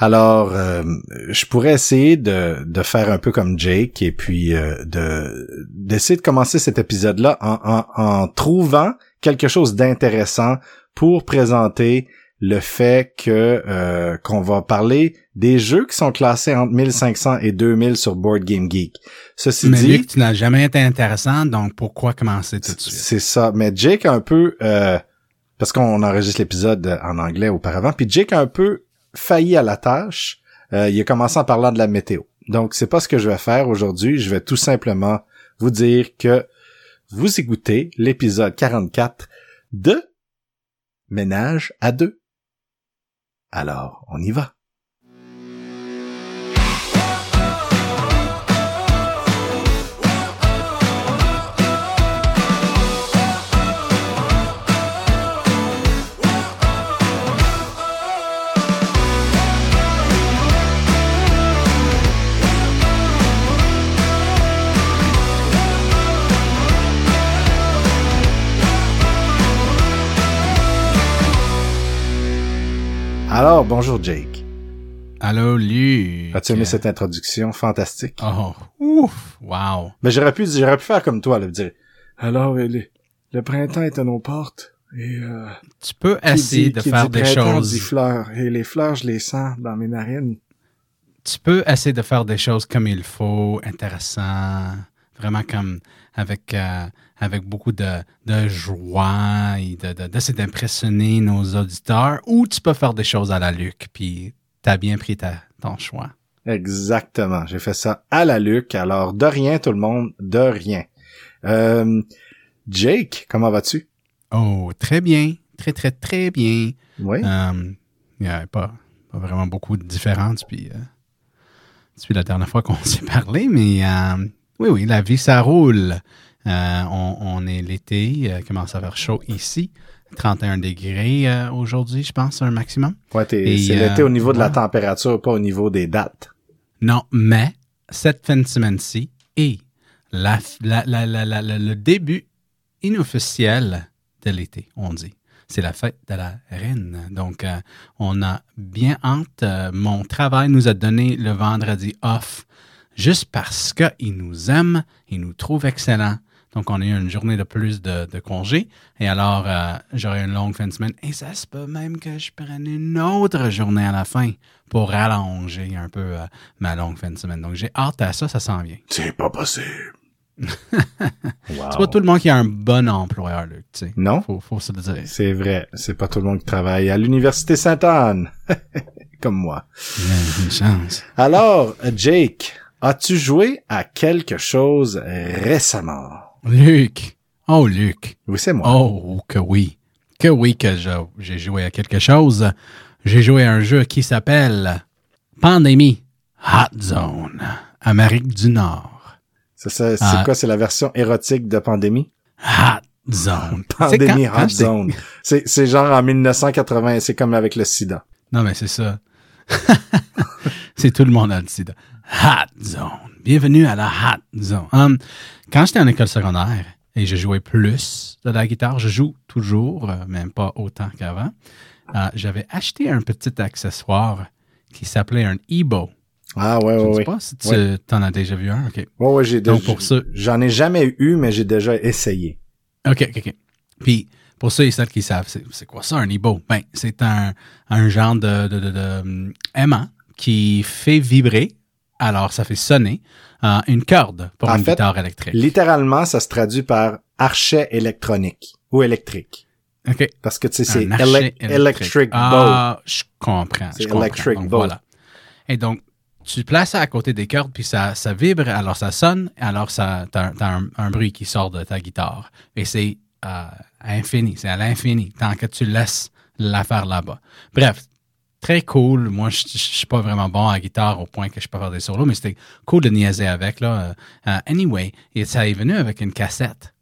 Alors, euh, je pourrais essayer de, de faire un peu comme Jake et puis euh, de d'essayer de commencer cet épisode-là en, en, en trouvant quelque chose d'intéressant pour présenter le fait que euh, qu'on va parler des jeux qui sont classés entre 1500 et 2000 sur Board Game Geek. Ceci Mais dit, Luc, tu n'as jamais été intéressant, donc pourquoi commencer tout de suite? c'est ça. Mais Jake a un peu euh, parce qu'on enregistre l'épisode en anglais auparavant, puis Jake a un peu failli à la tâche. Euh, il a commencé en parlant de la météo. Donc c'est pas ce que je vais faire aujourd'hui. Je vais tout simplement vous dire que vous écoutez l'épisode 44 de Ménage à deux. Alors, on y va. Alors, bonjour Jake. Allô, Luc. As-tu aimé cette introduction fantastique? Oh, ouf, wow. Mais j'aurais pu, j'aurais pu faire comme toi, là, dire. Alors, le, le printemps est à nos portes. Et, euh, Tu peux essayer dit- de faire des choses. dit fleurs. Et les fleurs, je les sens dans mes narines. Tu peux essayer de faire des choses comme il faut, intéressant, vraiment comme avec euh, avec beaucoup de, de joie et de, de- d'essayer d'impressionner nos auditeurs, ou tu peux faire des choses à la Luc, puis t'as bien pris ta, ton choix. Exactement. J'ai fait ça à la Luc. Alors, de rien, tout le monde, de rien. Euh, Jake, comment vas-tu? Oh, très bien, très très très bien. Oui. Euh, Il n'y a pas, pas vraiment beaucoup de différences depuis, euh, depuis la dernière fois qu'on s'est parlé, mais euh, oui, oui, la vie, ça roule. Euh, on, on est l'été, euh, commence à faire chaud ici. 31 degrés euh, aujourd'hui, je pense, un maximum. Ouais, c'est l'été au niveau de la température, pas au niveau des dates. Non, mais cette fin de semaine-ci est la, la- la- le début inofficiel de l'été, on dit. C'est la fête de la reine. Donc, euh, on a bien hâte. Euh, mon travail nous a donné le vendredi off juste parce qu'il nous aime, il nous trouve excellents. Donc, on a eu une journée de plus de, de congé. Et alors, euh, j'aurai une longue fin de semaine. Et ça se peut même que je prenne une autre journée à la fin pour rallonger un peu euh, ma longue fin de semaine. Donc, j'ai hâte à ça, ça s'en vient. C'est pas possible. wow. C'est pas tout le monde qui a un bon employeur, Luc, tu sais. Non? Faut, faut se le dire. C'est vrai. C'est pas tout le monde qui travaille à l'Université Sainte-Anne. Comme moi. Une chance. Alors, Jake, as-tu joué à quelque chose récemment? Luc. Oh, Luc. Oui, c'est moi. Oh, que oui. Que oui que j'ai joué à quelque chose. J'ai joué à un jeu qui s'appelle Pandémie Hot Zone, Amérique du Nord. C'est Ah. quoi? C'est la version érotique de Pandémie? Hot Zone. Pandémie quand- Hot Zone. C'est, c'est genre en 1980, c'est comme avec le sida. Non, mais c'est ça. c'est tout le monde a le sida. Hot Zone. Bienvenue à la Hot Zone. Um, quand j'étais en école secondaire et je jouais plus de la guitare, je joue toujours, euh, même pas autant qu'avant, euh, j'avais acheté un petit accessoire qui s'appelait un Ebo. Ah ouais, Je ouais, sais ouais. pas si tu Ouais. en as déjà vu un. OK. Ouais, ouais, j'ai Donc, déjà, pour ça- j'en ai jamais eu, mais j'ai déjà essayé. OK, OK, OK. Puis, pour ceux et celles qui savent, c'est quoi ça, un Ebo? Ben, c'est un, un genre de, de, de, de, hum, aimant qui fait vibrer, alors ça fait sonner, euh, une corde pour En une fait, guitare électrique. Littéralement, ça se traduit par archet électronique ou électrique. OK. Parce que, tu sais, c'est Un archet elec- électrique. electric bow. Ah, je comprends. C'est comprends. electric Donc, bow. Voilà. Et donc, tu places ça à côté des cordes, puis ça, ça vibre, alors ça sonne, alors ça, t'as, un bruit qui sort de ta guitare. Et c'est euh, infini, c'est à l'infini, tant que tu laisses l'affaire là-bas. Bref, très cool. Moi, je je suis pas vraiment bon à la guitare au point que je peux faire des solos, mais c'était cool de niaiser avec. Là. Euh, anyway, et ça est venu avec une cassette.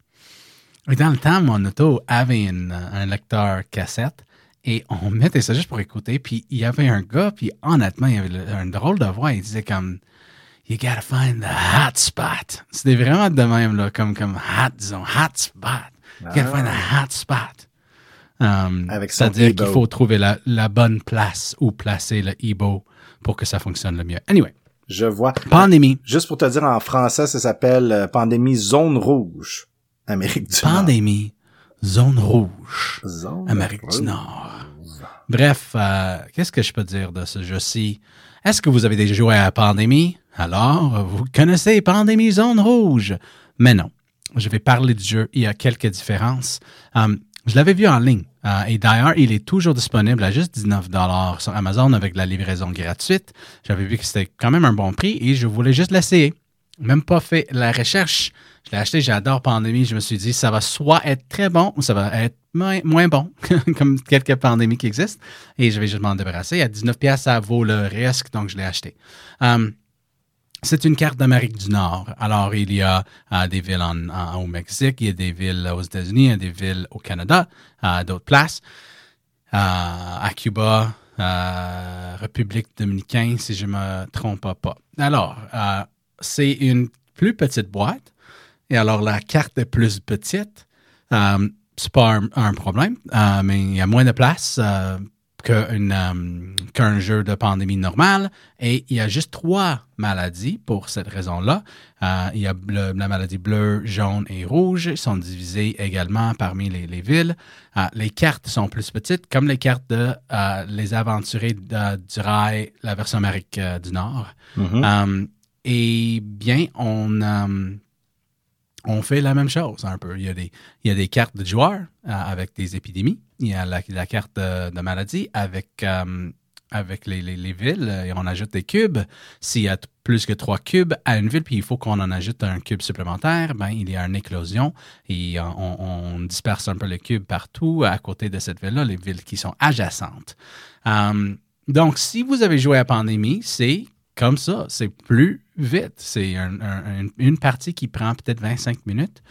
Et dans le temps, mon auto avait une- un lecteur cassette et on mettait ça juste pour écouter. Puis il y avait un gars, puis honnêtement, il avait un drôle de voix. Il disait comme You gotta find the hot spot. C'était vraiment de même, là, comme, comme hot zone, hot spot. You gotta find the hot spot. Euh, son C'est-à-dire qu'il faut trouver la, la bonne place où placer le Ebo pour que ça fonctionne le mieux. Anyway, Je vois. pandémie. Juste pour te dire, en français, ça s'appelle euh, Pandémie Zone Rouge. Amérique du Nord. Pandémie. Zone rouge. Zone Amérique rouge. du Nord. Bref, euh, qu'est-ce que je peux dire de ce jeu-ci? Est-ce que vous avez déjà joué à Pandémie? Alors, vous connaissez Pandémie Zone Rouge? Mais non. Je vais parler du jeu. Il y a quelques différences. Euh, je l'avais vu en ligne. euh, et d'ailleurs, il est toujours disponible à juste 19 sur Amazon avec la livraison gratuite. J'avais vu que c'était quand même un bon prix et je voulais juste l'essayer. Même pas fait la recherche. Je l'ai acheté, j'adore Pandémie. Je me suis dit, ça va soit être très bon ou ça va être moins, bon, comme quelques pandémies qui existent. Et je vais juste m'en débarrasser. À 19 pièces, ça vaut le risque, donc je l'ai acheté. Euh, c'est une carte d'Amérique du Nord. Alors, il y a euh, des villes en, au Mexique, il y a des villes aux États-Unis, il y a des villes au Canada, à d'autres places, euh, à Cuba, euh, République dominicaine, si je me trompe pas. Alors, euh, c'est une plus petite boîte. Et alors, la carte est plus petite. Euh, c'est pas un, problème, euh, mais il y a moins de place euh, euh, qu'un jeu de pandémie normal. Et il y a juste trois maladies pour cette raison-là. Euh, il y a le- la maladie bleue, jaune et rouge. Ils sont divisés également parmi les, les villes. Euh, les cartes sont plus petites, comme les cartes de Les Aventuriers de- du Rail, la version Amérique du Nord. Euh, et bien, on, on fait la même chose un peu. Il y a des, cartes de joueurs euh, avec des épidémies. Il y a la, carte de, de maladie avec, euh, les, les- les villes euh, et on ajoute des cubes. S'il y a plus que trois cubes à une ville, puis il faut qu'on en ajoute un cube supplémentaire, ben, il y a une éclosion et euh, on, disperse un peu les cubes partout à côté de cette ville-là, les villes qui sont adjacentes. Euh, donc, si vous avez joué à Pandémie, c'est comme ça, c'est plus vite. C'est un- un- un- une partie qui prend peut-être 25 minutes.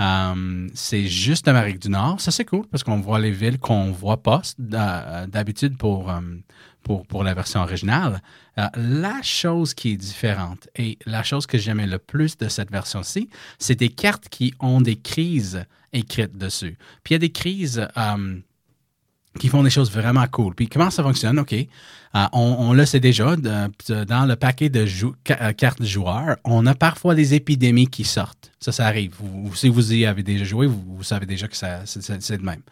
Euh, c'est juste Amérique du Nord. Ça, c'est cool parce qu'on voit les villes qu'on voit pas euh, d'habitude pour, euh, pour, la version originale. La chose qui est différente et la chose que j'aimais le plus de cette version-ci, c'est des cartes qui ont des crises écrites dessus. Puis il y a des crises qui font des choses vraiment cool. Puis comment ça fonctionne? OK. Euh, on, le sait déjà, dans le paquet de euh, cartes joueurs, on a parfois des épidémies qui sortent. Ça, ça arrive. Si vous y avez déjà joué, vous, vous savez déjà que c'est, de même.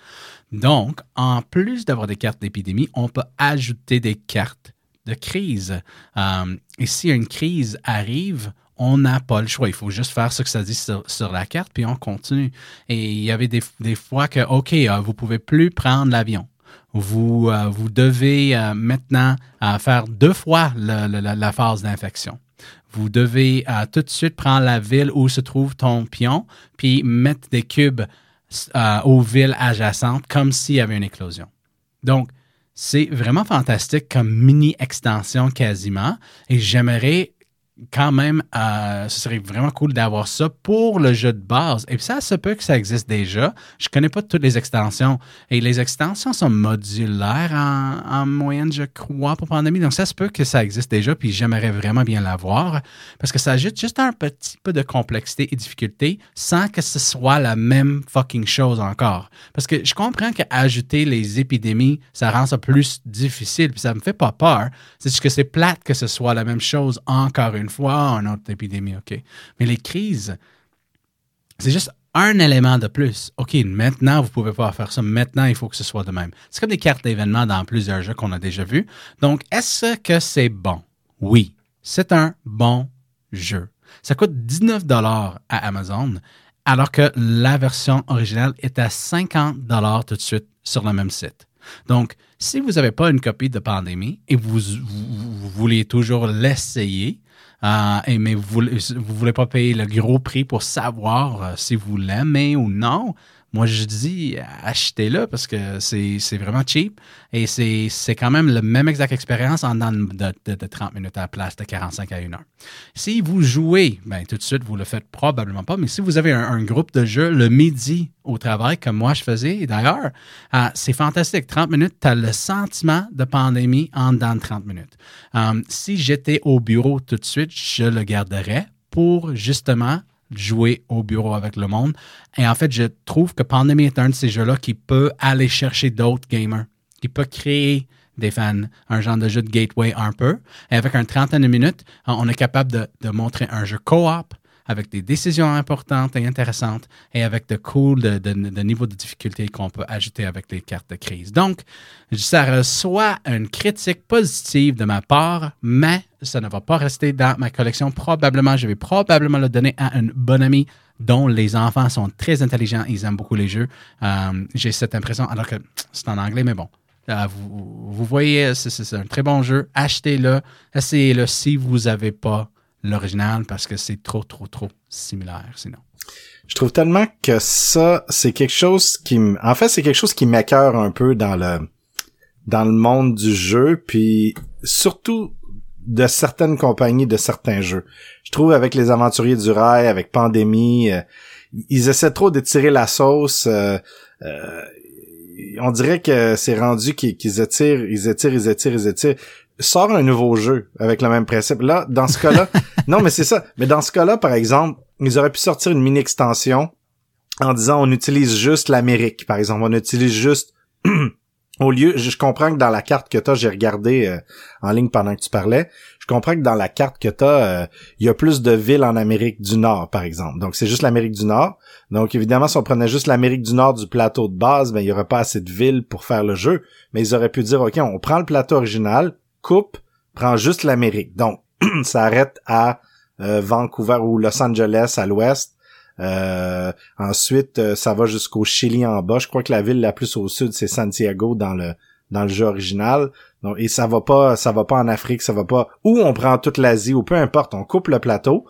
Donc, en plus d'avoir des cartes d'épidémie, on peut ajouter des cartes de crise. Euh, et si une crise arrive, on n'a pas le choix. Il faut juste faire ce que ça dit sur, sur la carte, puis on continue. Et il y avait des, des fois que, OK, euh, vous pouvez plus prendre l'avion. Vous, euh, vous devez euh, maintenant faire deux fois la, la phase d'infection. Vous devez tout de suite prendre la ville où se trouve ton pion, puis mettre des cubes aux villes adjacentes comme s'il y avait une éclosion. Donc, c'est vraiment fantastique comme mini extension quasiment. Et j'aimerais quand même, euh, ce serait vraiment cool d'avoir ça pour le jeu de base. Et puis ça se peut que ça existe déjà. Je connais pas toutes les extensions. Et les extensions sont modulaires en, en moyenne, je crois, pour Pandémie. Donc ça se peut que ça existe déjà. Puis j'aimerais vraiment bien l'avoir parce que ça ajoute juste un petit peu de complexité et difficulté sans que ce soit la même fucking chose encore. Parce que je comprends qu'ajouter les épidémies, ça rend ça plus difficile. Puis ça me fait pas peur. C'est juste que c'est plate que ce soit la même chose encore une fois, une autre épidémie, OK. Mais les crises, c'est juste un élément de plus. OK, maintenant, vous pouvez pas faire ça. Maintenant, il faut que ce soit de même. C'est comme des cartes d'événements dans plusieurs jeux qu'on a déjà vus. Donc, est-ce que c'est bon? Oui, c'est un bon jeu. Ça coûte 19 à Amazon, alors que la version originale est à 50 tout de suite sur le même site. Donc, si vous n'avez pas une copie de Pandémie et vous voulez toujours l'essayer, euh, et mais vous vous voulez pas payer le gros prix pour savoir euh, si vous l'aimez ou non, moi je dis achetez-le parce que c'est vraiment cheap et c'est quand même la même exacte expérience en dans de, de, de 30 minutes à la place de 45 à 1 heure. Si vous jouez, ben tout de suite vous le faites probablement pas, mais si vous avez un, groupe de jeu le midi au travail comme moi je faisais, d'ailleurs, euh, c'est fantastique. 30 minutes, tu as le sentiment de pandémie en dedans de 30 minutes. Euh, si j'étais au bureau tout de suite, je le garderais pour justement jouer au bureau avec le monde. Et en fait, je trouve que Pandemic est un de ces jeux-là qui peut aller chercher d'autres gamers, qui peut créer des fans, un genre de jeu de gateway un peu. Et avec un trentaine de minutes, on est capable de, montrer un jeu co-op avec des décisions importantes et intéressantes et avec de cool de niveau de difficulté qu'on peut ajouter avec les cartes de crise. Donc, ça reçoit une critique positive de ma part, mais ça ne va pas rester dans ma collection. Probablement, je vais probablement le donner à un bon ami dont les enfants sont très intelligents, ils aiment beaucoup les jeux. Euh, J'ai cette impression, alors que c'est en anglais, mais bon. Euh, vous, voyez, c'est un très bon jeu. Achetez-le, essayez-le si vous n'avez pas l'original parce que c'est trop, trop, trop similaire sinon. Je trouve tellement que ça, c'est quelque chose qui. En fait, c'est quelque chose qui m'écœure un peu dans le dans le monde du jeu, puis surtout de certaines compagnies de certains jeux. Je trouve avec les aventuriers du rail, avec Pandémie, euh, ils essaient trop d'étirer la sauce. Euh, euh, on dirait que c'est rendu qu'ils étirent, ils étirent, ils étirent, ils étirent sort un nouveau jeu avec le même principe. Là, dans ce cas-là, non, mais c'est ça. Mais dans ce cas-là, par exemple, ils auraient pu sortir une mini extension en disant on utilise juste l'Amérique, par exemple, on utilise juste au lieu, je comprends que dans la carte que t'as, j'ai regardé euh, en ligne pendant que tu parlais, je comprends que dans la carte que t'as, euh, il y a plus de villes en Amérique du Nord, par exemple. Donc c'est juste l'Amérique du Nord. Donc évidemment, si on prenait juste l'Amérique du Nord du plateau de base, ben il y aurait pas assez de villes pour faire le jeu. Mais ils auraient pu dire, ok, on prend le plateau original, coupe, prend juste l'Amérique. Donc, ça arrête à euh, Vancouver ou Los Angeles à l'ouest. Euh, ensuite, euh, ça va jusqu'au Chili en bas. Je crois que la ville la plus au sud, c'est Santiago dans le dans le jeu original. Donc, et ça va pas, ça va pas en Afrique, ça va pas. Ou on prend toute l'Asie, ou peu importe, on coupe le plateau.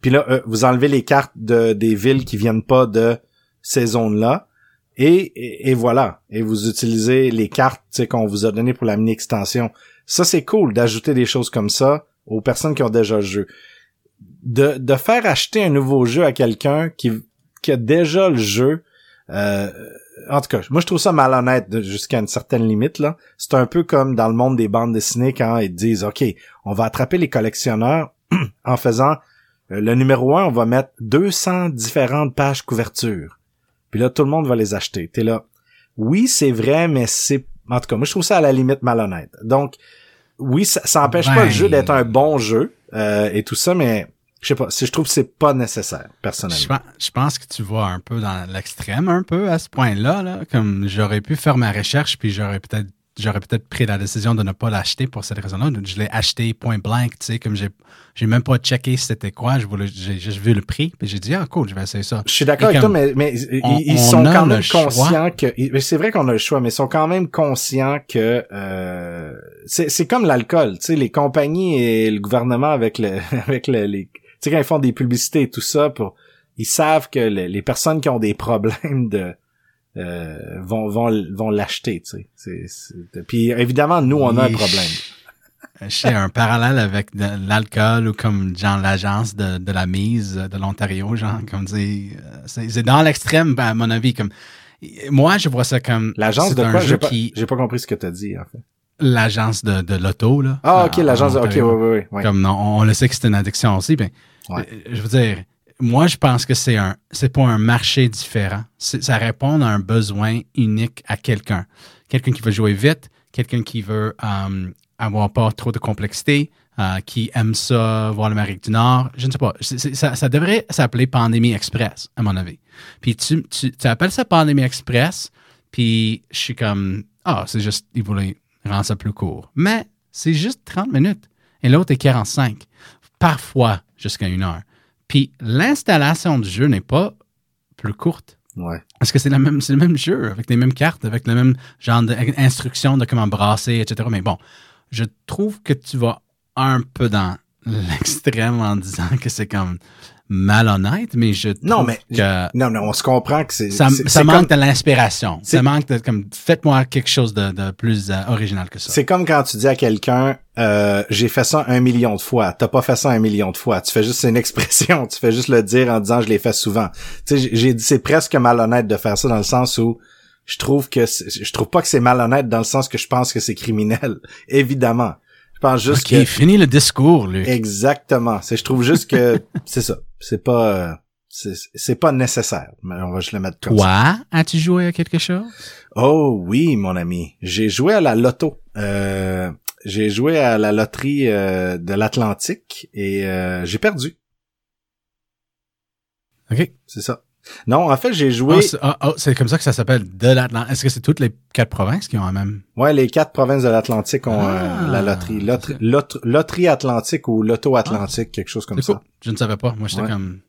Puis là, euh, vous enlevez les cartes de des villes qui viennent pas de ces zones-là. Et, et, voilà. Et vous utilisez les cartes qu'on vous a données pour la mini-extension. Ça, c'est cool d'ajouter des choses comme ça aux personnes qui ont déjà le jeu. De, de faire acheter un nouveau jeu à quelqu'un qui, qui a déjà le jeu, euh, en tout cas, moi je trouve ça malhonnête jusqu'à une certaine limite là. C'est un peu comme dans le monde des bandes dessinées quand ils disent OK, on va attraper les collectionneurs en faisant euh, le numéro un, on va mettre 200 différentes pages couverture. Puis là tout le monde va les acheter. T'es là. Oui, c'est vrai, mais c'est en tout cas, moi je trouve ça à la limite malhonnête. Donc oui, ça, ça empêche pas le jeu d'être un bon jeu euh, et tout ça, mais je sais pas, si je trouve que c'est pas nécessaire, personnellement. Je, je, pense que tu vas un peu dans l'extrême, un peu à ce point-là, là, comme j'aurais pu faire ma recherche, puis j'aurais peut-être j'aurais peut-être pris la décision de ne pas l'acheter pour cette raison-là. Je l'ai acheté point blank, tu sais, comme j'ai j'ai même pas checké c'était quoi, je voulais j'ai juste vu le prix, puis j'ai dit ah cool, je vais essayer ça. Je suis d'accord avec toi mais mais on, ils, sont quand même conscients que c'est vrai qu'on a le choix mais ils sont quand même conscients que euh, c'est c'est comme l'alcool, tu sais les compagnies et le gouvernement avec le avec le, les tu sais quand ils font des publicités et tout ça pour ils savent que les personnes qui ont des problèmes de euh, vont vont vont l'acheter, tu sais. Puis évidemment, nous, on a un problème. J'ai un parallèle avec l'alcool ou comme genre l'agence de, de la mise de l'Ontario, genre comme c'est c'est dans l'extrême à mon avis comme moi je vois ça comme l'agence de quoi? J'ai pas, qui... pas compris ce que tu as dit en fait. L'agence de, de l'auto là ah ok l'agence ok oui oui oui comme non on le sait que c'est une addiction aussi ben je veux dire moi, je pense que c'est un, c'est pas un marché différent. Ça répond à un besoin unique à quelqu'un. Quelqu'un qui veut jouer vite, quelqu'un qui veut euh, avoir pas trop de complexité, euh, qui aime ça, voir l'Amérique du Nord. Je ne sais pas. ça, devrait s'appeler Pandémie Express, à mon avis. Puis tu appelles ça Pandémie Express, puis je suis comme, ah, c'est juste, ils voulaient rendre ça plus court. Mais c'est juste 30 minutes. Et l'autre est 45. Parfois jusqu'à une heure. Puis l'installation du jeu n'est pas plus courte. Ouais. Parce que c'est le même, c'est le même jeu, avec les mêmes cartes, avec le même genre d'instructions de comment brasser, etc. Mais bon, je trouve que tu vas un peu dans l'extrême en disant que c'est comme malhonnête, mais je trouve non, mais, que... Non, non, on se comprend que c'est... Ça, ça manque de l'inspiration. Ça manque de, comme, faites-moi quelque chose de, de plus euh, original que ça. C'est comme quand tu dis à quelqu'un, euh, j'ai fait ça un million de fois. T'as pas fait ça un million de fois. Tu fais juste une expression. Tu fais juste le dire en disant, je l'ai fait souvent. Tu sais, j'ai dit, c'est presque malhonnête de faire ça dans le sens où je trouve que, je trouve pas que c'est malhonnête dans le sens que je pense que c'est criminel. Évidemment. Je pense juste okay, que... fini le discours, lui. Exactement. C'est, je trouve juste que, c'est ça. C'est pas. Euh, c'est pas nécessaire. Mais on va juste le mettre comme Toi, ça. as-tu joué à quelque chose? Oh oui, mon ami. J'ai joué à la loto. Euh, j'ai joué à la loterie euh, de l'Atlantique et euh, j'ai perdu. OK. C'est ça. Non, en fait, j'ai joué. Oh, c'est oh, oh, c'est comme ça que ça s'appelle de l'Atlantique. Est-ce que c'est toutes les quatre provinces qui ont la même? Ouais, les quatre provinces de l'Atlantique ont Ah. euh, la loterie. Loterie, lot- loterie Atlantique ou Loto Atlantique, quelque chose comme ça. cool. Je ne savais pas. Moi, j'étais Ouais. comme...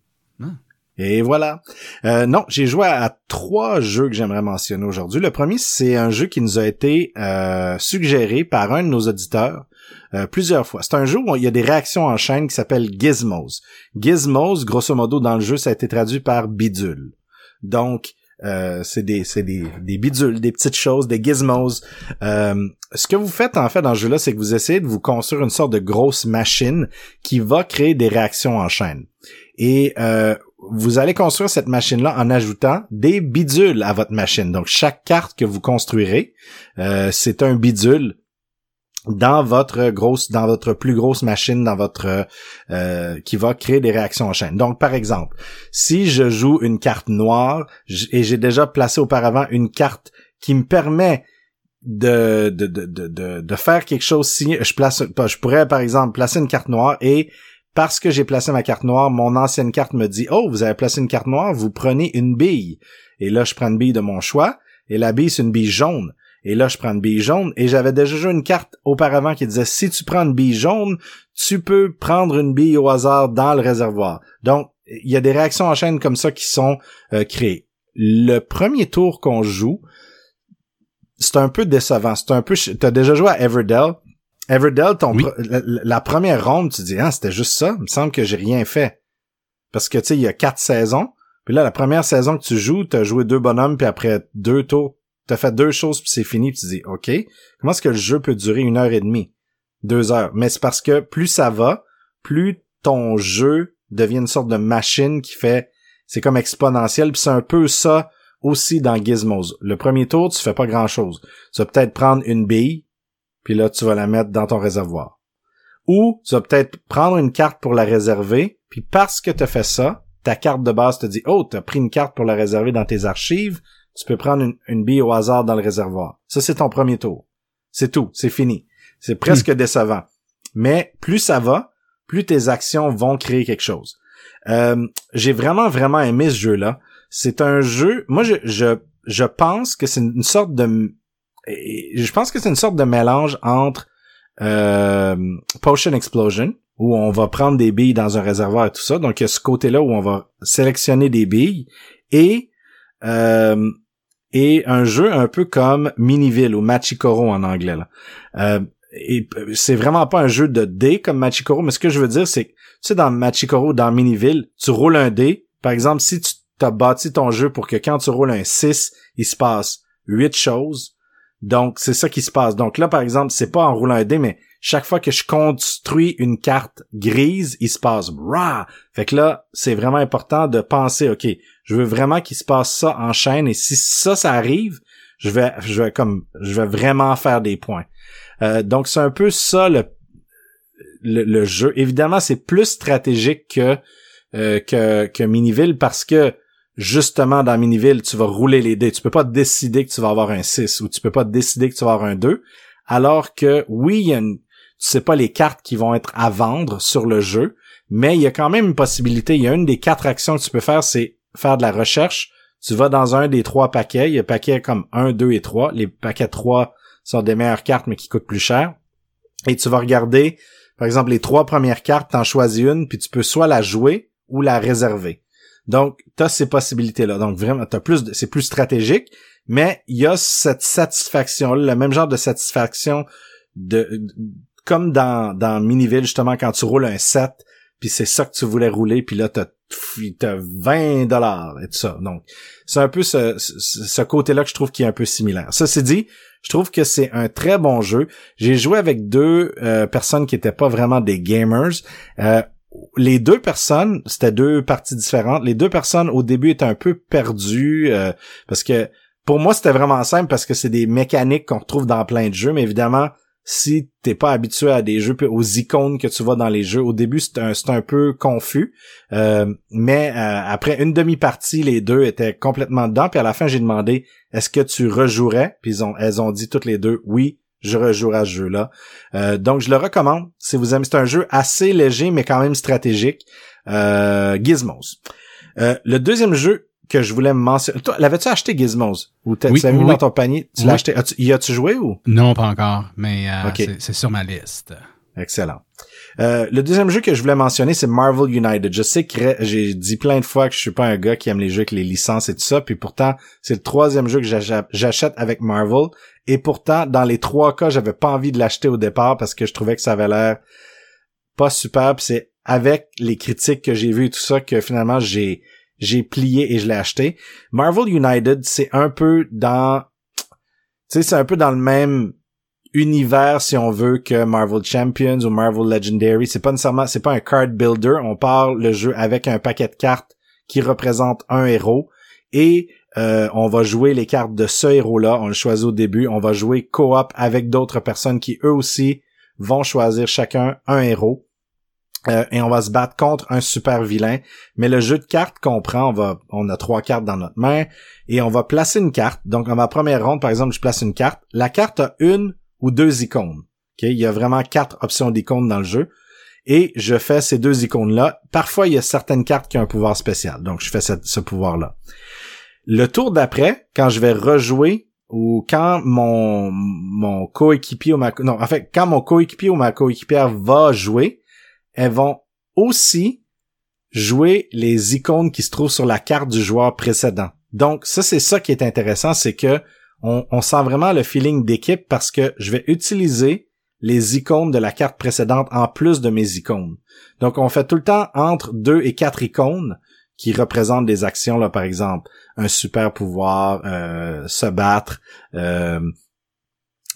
Et voilà. Euh, non, j'ai joué à, trois jeux que j'aimerais mentionner aujourd'hui. Le premier, c'est un jeu qui nous a été euh, suggéré par un de nos auditeurs euh, plusieurs fois. C'est un jeu où il y a des réactions en chaîne qui s'appelle Gizmos. Gizmos, grosso modo, dans le jeu, ça a été traduit par bidule. Donc, euh, c'est des, des, des bidules, des petites choses, des gizmos. Euh, ce que vous faites en fait dans ce jeu-là, c'est que vous essayez de vous construire une sorte de grosse machine qui va créer des réactions en chaîne. Et euh, vous allez construire cette machine-là en ajoutant des bidules à votre machine. Donc, chaque carte que vous construirez, c'est un bidule dans votre grosse, dans votre plus grosse machine, dans votre euh, qui va créer des réactions en chaîne. Donc, par exemple, si je joue une carte noire et j'ai déjà placé auparavant une carte qui me permet de, de, de, de, de, faire quelque chose si je place je pourrais par exemple placer une carte noire et parce que j'ai placé ma carte noire, mon ancienne carte me dit "Oh, vous avez placé une carte noire, vous prenez une bille." Et là, je prends une bille de mon choix et la bille c'est une bille jaune. Et là, je prends une bille jaune et j'avais déjà joué une carte auparavant qui disait si tu prends une bille jaune, tu peux prendre une bille au hasard dans le réservoir. Donc, il y a des réactions en chaîne comme ça qui sont euh, créées. Le premier tour qu'on joue, c'est un peu décevant. C'est un peu. T'as déjà joué à Everdell. Everdell, ton Oui. pre- la, la première ronde, tu dis ah c'était juste ça. Il me semble que j'ai rien fait parce que tu sais il y a quatre saisons. Puis là la première saison que tu joues, t'as joué deux bonhommes puis après deux tours, t'as fait deux choses puis c'est fini. Puis tu dis ok comment est-ce que le jeu peut durer une heure et demie, deux heures Mais c'est parce que plus ça va, plus ton jeu devient une sorte de machine qui fait c'est comme exponentiel puis c'est un peu ça aussi dans Gizmos. Le premier tour, tu fais pas grand-chose. Tu vas peut-être prendre une bille, puis là, tu vas la mettre dans ton réservoir. Ou tu vas peut-être prendre une carte pour la réserver, puis parce que tu as fait ça, ta carte de base te dit « Oh, tu as pris une carte pour la réserver dans tes archives, tu peux prendre une, une bille au hasard dans le réservoir. » Ça, c'est ton premier tour. C'est tout, c'est fini. C'est presque décevant. Mais plus ça va, plus tes actions vont créer quelque chose. Euh, J'ai vraiment, vraiment aimé ce jeu-là. C'est un jeu... Moi, je, je, je pense que c'est une sorte de... Je pense que c'est une sorte de mélange entre euh, Potion Explosion, où on va prendre des billes dans un réservoir et tout ça. Donc, il y a ce côté-là où on va sélectionner des billes et euh, et un jeu un peu comme Miniville ou Machikoro en anglais. Là. Euh, et c'est vraiment pas un jeu de dés comme Machikoro, mais ce que je veux dire, c'est que, tu sais, dans Machikoro, dans Miniville, tu roules un dé. Par exemple, si tu t'as bâti ton jeu pour que quand tu roules un 6, il se passe 8 choses. Donc, c'est ça qui se passe. Donc là, par exemple, c'est pas en roulant un dé, mais chaque fois que je construis une carte grise, il se passe rah! Fait que là, c'est vraiment important de penser, OK, je veux vraiment qu'il se passe ça en chaîne, et si ça, ça arrive, je vais, je vais comme, je vais vraiment faire des points. Euh, donc, c'est un peu ça le, le, jeu. Évidemment, c'est plus stratégique que, euh, que, que Miniville parce que justement dans Miniville, tu vas rouler les dés. Tu peux pas décider que tu vas avoir un 6 ou tu peux pas décider que tu vas avoir un 2. Alors que oui, il y a une, tu sais pas les cartes qui vont être à vendre sur le jeu, mais il y a quand même une possibilité. Il y a une des quatre actions que tu peux faire, c'est faire de la recherche. Tu vas dans un des trois paquets. Il y a paquets comme 1, 2 et 3. Les paquets 3 sont des meilleures cartes, mais qui coûtent plus cher. Et tu vas regarder, par exemple, les trois premières cartes, t'en choisis une, puis tu peux soit la jouer ou la réserver. Donc, tu as ces possibilités-là. Donc, vraiment, t'as plus c'est plus stratégique, mais il y a cette satisfaction-là, le même genre de satisfaction de, comme dans, dans Miniville, justement, quand tu roules un 7, puis c'est ça que tu voulais rouler, puis là, t'as t'as 20 dollars et tout ça. Donc, c'est un peu ce, ce, côté-là que je trouve qui est un peu similaire. Ceci dit, je trouve que c'est un très bon jeu. J'ai joué avec deux euh, personnes qui étaient pas vraiment des gamers. Euh, les deux personnes, c'était deux parties différentes. Les deux personnes au début étaient un peu perdues euh, parce que pour moi c'était vraiment simple parce que c'est des mécaniques qu'on retrouve dans plein de jeux, mais évidemment si t'es pas habitué à des jeux, aux icônes que tu vois dans les jeux. Au début, c'est un, un peu confus, euh, mais euh, après une demi-partie, les deux étaient complètement dedans. Puis à la fin, j'ai demandé est-ce que tu rejouerais? Puis ont, elles ont dit toutes les deux oui. Je rejouerai à ce jeu-là. Euh, donc, je le recommande. Si vous aimez, c'est un jeu assez léger, mais quand même stratégique. Gizmos. le deuxième jeu que je voulais mentionner. Toi, l'avais-tu acheté Gizmos? Ou t'as oui, mis dans ton panier? Tu l'as acheté? y as-tu joué ou? Non, pas encore, mais euh, c'est sur ma liste. Excellent. Euh, le deuxième jeu que je voulais mentionner, c'est Marvel United. Je sais que j'ai dit plein de fois que je suis pas un gars qui aime les jeux avec les licences et tout ça, puis pourtant, c'est le troisième jeu que j'achète avec Marvel. Et pourtant, dans les trois cas, j'avais pas envie de l'acheter au départ parce que je trouvais que ça avait l'air pas super. c'est avec les critiques que j'ai vues et tout ça que finalement j'ai j'ai plié et je l'ai acheté. Marvel United, c'est un peu dans, tu sais, c'est un peu dans le même univers si on veut que Marvel Champions ou Marvel Legendary. C'est pas nécessairement, c'est pas un card builder. On part le jeu avec un paquet de cartes qui représente un héros et euh, on va jouer les cartes de ce héros-là. On le choisit au début. On va jouer co-op avec d'autres personnes qui eux aussi vont choisir chacun un héros. Euh, et on va se battre contre un super vilain. Mais le jeu de cartes qu'on prend, on a trois cartes dans notre main et on va placer une carte. Donc, dans ma première ronde, par exemple, je place une carte. La carte a une ou deux icônes. Okay? Il y a vraiment quatre options d'icônes dans le jeu. Et je fais ces deux icônes-là. Parfois, il y a certaines cartes qui ont un pouvoir spécial. Donc, je fais ce, pouvoir-là. Le tour d'après, quand je vais rejouer ou quand mon, mon coéquipier ou ma, non, en fait, quand mon coéquipier ou ma coéquipière va jouer, elles vont aussi jouer les icônes qui se trouvent sur la carte du joueur précédent. Donc ça c'est ça qui est intéressant, c'est que on, sent vraiment le feeling d'équipe parce que je vais utiliser les icônes de la carte précédente en plus de mes icônes. Donc on fait tout le temps entre deux et quatre icônes qui représentent des actions là par exemple un super pouvoir, euh, se battre. Euh,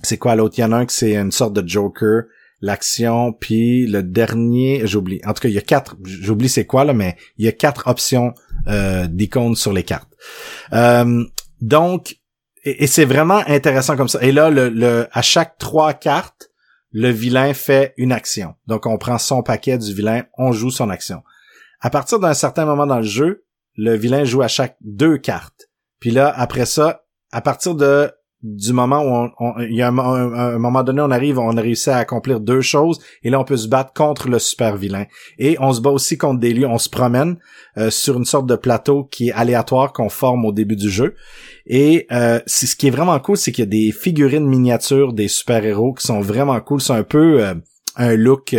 c'est quoi l'autre? Il y en a un que c'est une sorte de Joker l'action, puis le dernier, j'oublie. En tout cas, il y a quatre, j'oublie c'est quoi là, mais il y a quatre options euh, d'icônes sur les cartes. Euh, donc, et, c'est vraiment intéressant comme ça. Et là, le, à chaque trois cartes, le vilain fait une action. Donc, on prend son paquet du vilain, on joue son action. À partir d'un certain moment dans le jeu, le vilain joue à chaque deux cartes. Puis là, après ça, à partir de du moment où on, il y a un, moment donné, on arrive, on a réussi à accomplir deux choses, et là on peut se battre contre le super vilain. Et on se bat aussi contre des lieux, on se promène euh, sur une sorte de plateau qui est aléatoire qu'on forme au début du jeu. Et euh, ce qui est vraiment cool, c'est qu'il y a des figurines miniatures des super héros qui sont vraiment cool. C'est un peu euh, un look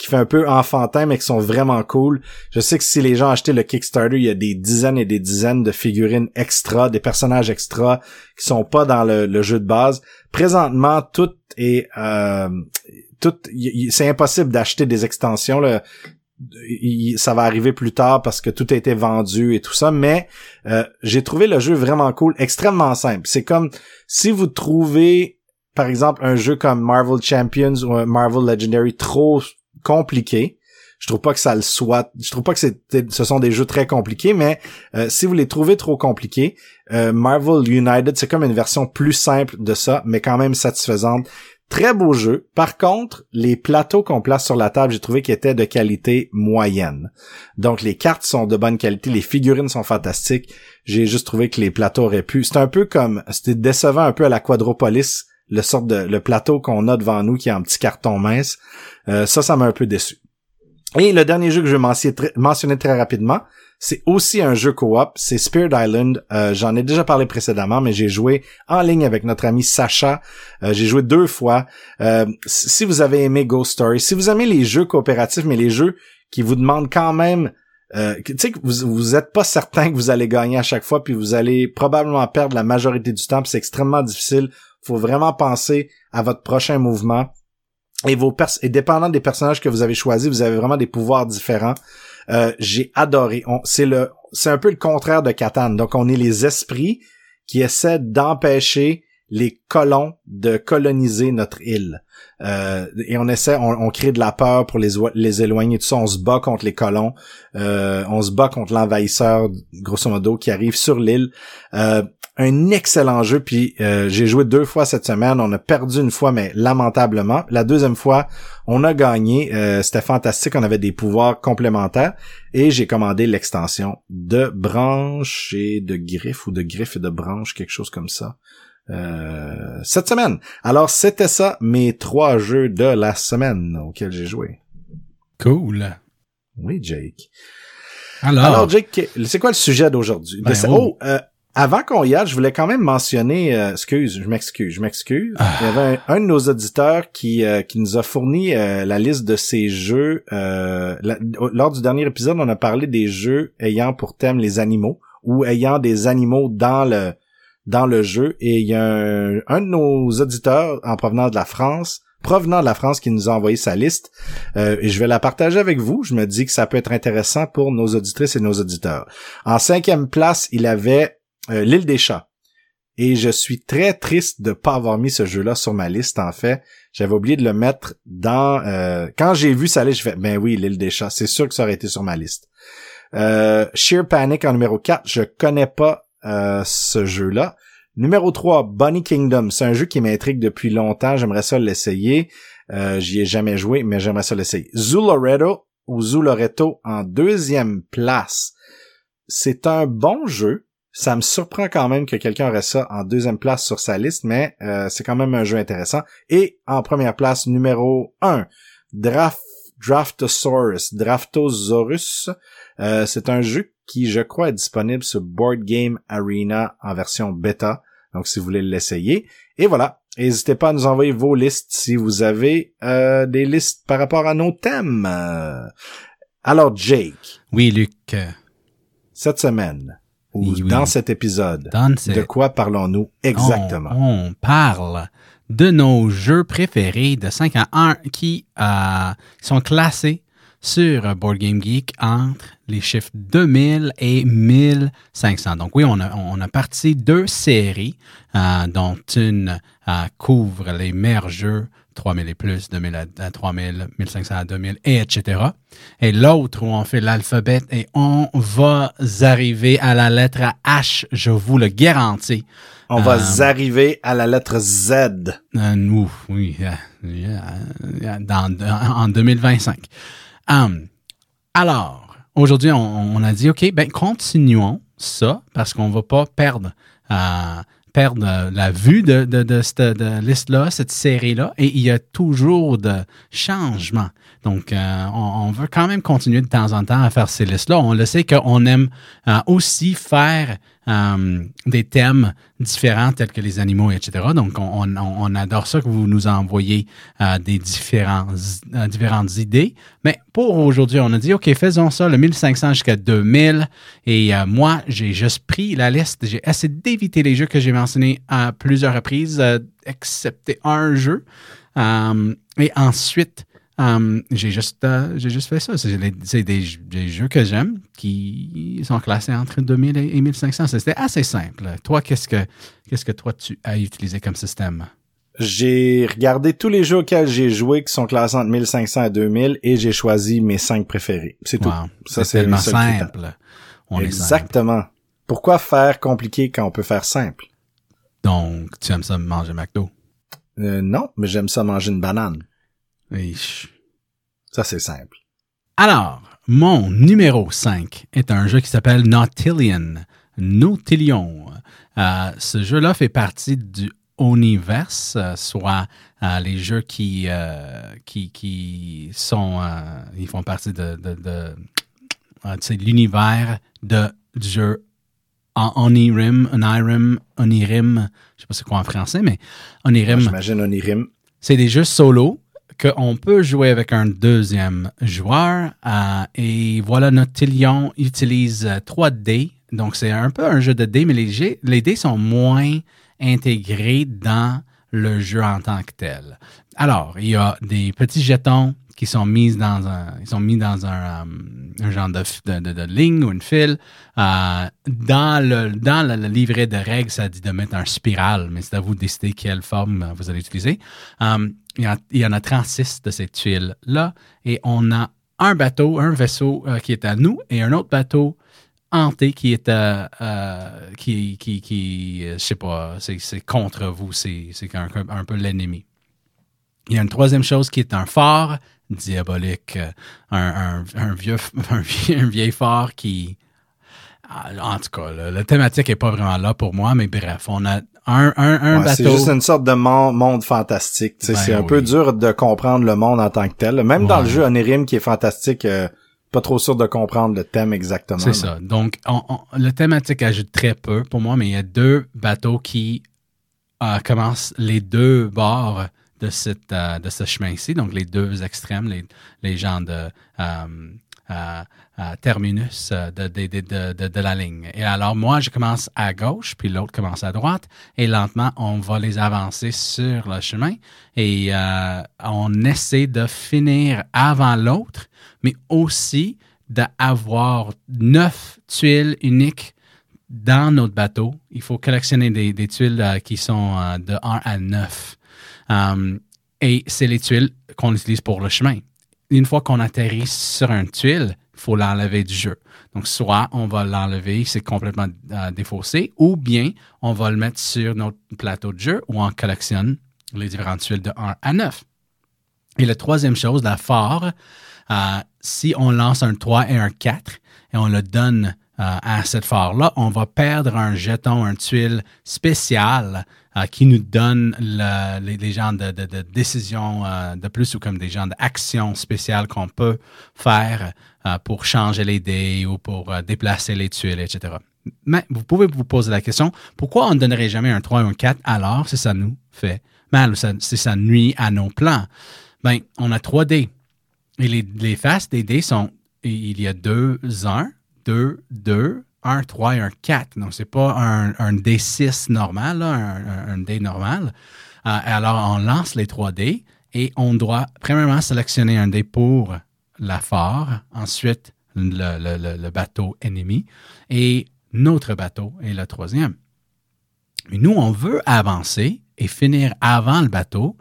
qui fait un peu enfantin, mais qui sont vraiment cool. Je sais que si les gens achetaient le Kickstarter, il y a des dizaines et des dizaines de figurines extra, des personnages extra qui sont pas dans le, jeu de base. Présentement, tout est euh, tout, c'est impossible d'acheter des extensions. Ça va arriver plus tard parce que tout a été vendu et tout ça, mais euh, j'ai trouvé le jeu vraiment cool, extrêmement simple. C'est comme si vous trouvez par exemple un jeu comme Marvel Champions ou Marvel Legendary trop compliqué. Je trouve pas que ça le soit. Je trouve pas que ce sont des jeux très compliqués, mais euh, si vous les trouvez trop compliqués, euh, Marvel United c'est comme une version plus simple de ça, mais quand même satisfaisante. Très beau jeu. Par contre, les plateaux qu'on place sur la table, j'ai trouvé qu'ils étaient de qualité moyenne. Donc les cartes sont de bonne qualité, les figurines sont fantastiques. J'ai juste trouvé que les plateaux auraient pu. C'est un peu comme, c'était décevant un peu à la Quadropolis le sort de le plateau qu'on a devant nous qui est en petit carton mince. Euh, ça, ça m'a un peu déçu. Et le dernier jeu que je vais mentionner, très rapidement, c'est aussi un jeu coop, c'est Spirit Island. Euh, j'en ai déjà parlé précédemment, mais j'ai joué en ligne avec notre ami Sacha. Euh, j'ai joué deux fois. si vous avez aimé Ghost Story, si vous aimez les jeux coopératifs, mais les jeux qui vous demandent quand même tu sais que vous, vous êtes pas certain que vous allez gagner à chaque fois, puis vous allez probablement perdre la majorité du temps, puis c'est extrêmement difficile faut vraiment penser à votre prochain mouvement. Et vos et dépendant des personnages que vous avez choisis, vous avez vraiment des pouvoirs différents. Euh, j'ai adoré. C'est le, c'est un peu le contraire de Catan. Donc on est les esprits qui essaient d'empêcher les colons de coloniser notre île. Euh, et on essaie, on, crée de la peur pour les, les éloigner, tout ça. On se bat contre les colons, euh, on se bat contre l'envahisseur, grosso modo, qui arrive sur l'île. Euh, un excellent jeu, puis euh, j'ai joué deux fois cette semaine. On a perdu une fois, mais lamentablement. La deuxième fois, on a gagné. Euh, C'était fantastique. On avait des pouvoirs complémentaires. Et j'ai commandé l'extension de branches et de griffes ou de griffes et de branches, quelque chose comme ça. Euh, cette semaine. Alors, c'était ça, mes trois jeux de la semaine auxquels j'ai joué. Cool. Oui, Jake. Alors, Alors Jake, c'est quoi le sujet d'aujourd'hui? Ben, oh. oh, euh, avant qu'on y aille, je voulais quand même mentionner, euh, excuse, je m'excuse, je m'excuse. Ah. Il y avait un, un de nos auditeurs qui euh, qui nous a fourni euh, la liste de ces jeux. euh, la- lors du dernier épisode, on a parlé des jeux ayant pour thème les animaux ou ayant des animaux dans le dans le jeu. Et il y a un, un de nos auditeurs en provenance de la France, provenant de la France, qui nous a envoyé sa liste. Euh, et je vais la partager avec vous. Je me dis que ça peut être intéressant pour nos auditrices et nos auditeurs. En cinquième place, il avait euh, l'île des chats. Et je suis très triste de pas avoir mis ce jeu-là sur ma liste. En fait, j'avais oublié de le mettre dans. euh, quand j'ai vu ça, je fais ben oui, l'île des chats. C'est sûr que ça aurait été sur ma liste. Euh, Sheer Panic en numéro 4, je connais pas ce jeu-là. Numéro 3, Bunny Kingdom. C'est un jeu qui m'intrigue depuis longtemps. J'aimerais ça l'essayer. Euh, J'y ai jamais joué, mais j'aimerais ça l'essayer. Zuloreto ou Zuloreto en deuxième place. C'est un bon jeu. Ça me surprend quand même que quelqu'un aurait ça en deuxième place sur sa liste, mais euh, c'est quand même un jeu intéressant. Et en première place, numéro 1, Draft, Draftosaurus, Draftosaurus. Euh, c'est un jeu qui, je crois, est disponible sur Board Game Arena en version bêta. Donc, si vous voulez l'essayer. Et voilà. N'hésitez pas à nous envoyer vos listes si vous avez euh, des listes par rapport à nos thèmes. Alors, Jake, oui, Luc, cette semaine, ou Oui, oui. dans cet épisode, dans de quoi parlons-nous exactement? On, on parle de nos jeux préférés de 5 à 1 qui euh, sont classés sur Board Game Geek entre les chiffres 2000 et 1500. Donc oui, on a, on a parti deux séries, euh, dont une euh, couvre les meilleurs jeux 3000 et plus, 2000 à, à 3000, 1500 à 2000, et etc. Et l'autre où on fait l'alphabet et on va arriver à la lettre H, je vous le garantis. On va Euh, arriver à la lettre Z. Euh, nous, oui, euh, dans, en 2025. Hum, alors, aujourd'hui, on, on a dit, OK, ben continuons ça parce qu'on va pas perdre, euh, perdre euh, la vue de, de, cette liste-là, cette série-là, et il y a toujours de changements. Donc, euh, on, veut quand même continuer de temps en temps à faire ces listes-là. On le sait qu'on aime euh, aussi faire euh, des thèmes différents tels que les animaux, etc. Donc, on, adore ça que vous nous envoyez des différentes idées. Mais pour aujourd'hui, on a dit, OK, faisons ça, le 1500 jusqu'à 2000. Et moi, j'ai juste pris la liste. J'ai essayé d'éviter les jeux que j'ai mentionnés à plusieurs reprises, excepté un jeu. Et ensuite, euh, j'ai juste, euh, j'ai juste fait ça. C'est des, des jeux que j'aime qui sont classés entre 2000 et et 1500. C'était assez simple. Toi, qu'est-ce que, qu'est-ce que toi tu as utilisé comme système? J'ai regardé tous les jeux auxquels j'ai joué qui sont classés entre 1500 et 2000 et j'ai choisi mes cinq préférés. C'est tout. Ça, c'est tellement. On simple. Exactement. Pourquoi faire compliqué quand on peut faire simple? Donc, tu aimes ça manger McDo? Euh, non, mais j'aime ça manger une banane. Ça, c'est simple. Alors, mon numéro 5 est un jeu qui s'appelle Nautillion. Nautillion. Euh, ce jeu-là fait partie du Universe, euh, soit euh, les jeux qui, euh, qui, qui sont, ils font partie de, de, de l'univers de, du jeu en Onirim, Onirim, Onirim, je sais pas c'est quoi en français, mais Onirim. J'imagine Onirim. C'est des jeux solo qu'on peut jouer avec un deuxième joueur. euh, et voilà, notre Tillion utilise euh, 3 dés. Donc, c'est un peu un jeu de dés, mais les, dés sont moins intégrés dans le jeu en tant que tel. Alors, il y a des petits jetons qui sont mis dans un, ils sont mis dans un, euh, genre de, de, de- ligne ou une file. Euh, dans le, dans le, livret de règles, ça dit de mettre un spirale, mais c'est à vous de décider quelle forme euh, vous allez utiliser. Euh, il, y en, a 36 de ces tuiles-là et on a un bateau, un vaisseau euh, qui est à nous et un autre bateau entité qui est, euh, qui, qui, qui, euh, je sais pas, c'est, contre vous, c'est, un, un peu l'ennemi. Il y a une troisième chose qui est un phare diabolique, euh, un, un, un vieux, un, vieil, phare qui, en tout cas, la thématique est pas vraiment là pour moi, mais bref, on a un, un, un Ouais, bateau. C'est juste une sorte de mon- monde fantastique. Ben c'est un oui. peu dur de comprendre le monde en tant que tel. Même dans le jeu Onirim qui est fantastique, euh, pas trop sûr de comprendre le thème exactement. C'est ça. Donc, on, on- le thématique ajoute très peu pour moi, mais il y a deux bateaux qui euh, commencent les deux bords de, cette, euh, de ce chemin-ci, donc les deux extrêmes, les, les gens de euh, euh, terminus euh, de, la ligne. Et alors, moi, je commence à gauche, puis l'autre commence à droite, et lentement, on va les avancer sur le chemin, et on essaie de finir avant l'autre, mais aussi d'avoir neuf tuiles uniques dans notre bateau. Il faut collectionner des, tuiles qui sont de 1 à 9. Um, et c'est les tuiles qu'on utilise pour le chemin. Une fois qu'on atterrit sur une tuile, il faut l'enlever du jeu. Donc, soit on va l'enlever, c'est complètement euh, défaussé, ou bien on va le mettre sur notre plateau de jeu où on collectionne les différentes tuiles de 1 à 9. Et la troisième chose, la phare, euh, si on lance un 3 et un 4 et on le donne à cette phare-là, on va perdre un jeton, un tuile spécial euh, qui nous donne le- les, genres de, de, de décisions euh, de plus ou comme des genres d'actions spéciales qu'on peut faire euh, pour changer les dés ou pour euh, déplacer les tuiles, etc. Mais vous pouvez vous poser la question, pourquoi on ne donnerait jamais un 3 ou un 4 alors si ça nous fait mal ou ça- si ça nuit à nos plans? Ben, on a 3 dés. Et les, les faces des dés sont, il y a deux 1, 2, 2, 1, 3 et un 4. Donc, c'est pas un, un D6 normal, un, un- dé normal. Euh, alors, on lance les 3 dés et on doit premièrement sélectionner un dé pour la phare, ensuite le, bateau ennemi et notre bateau est le troisième. Nous, on veut avancer et finir avant le bateau.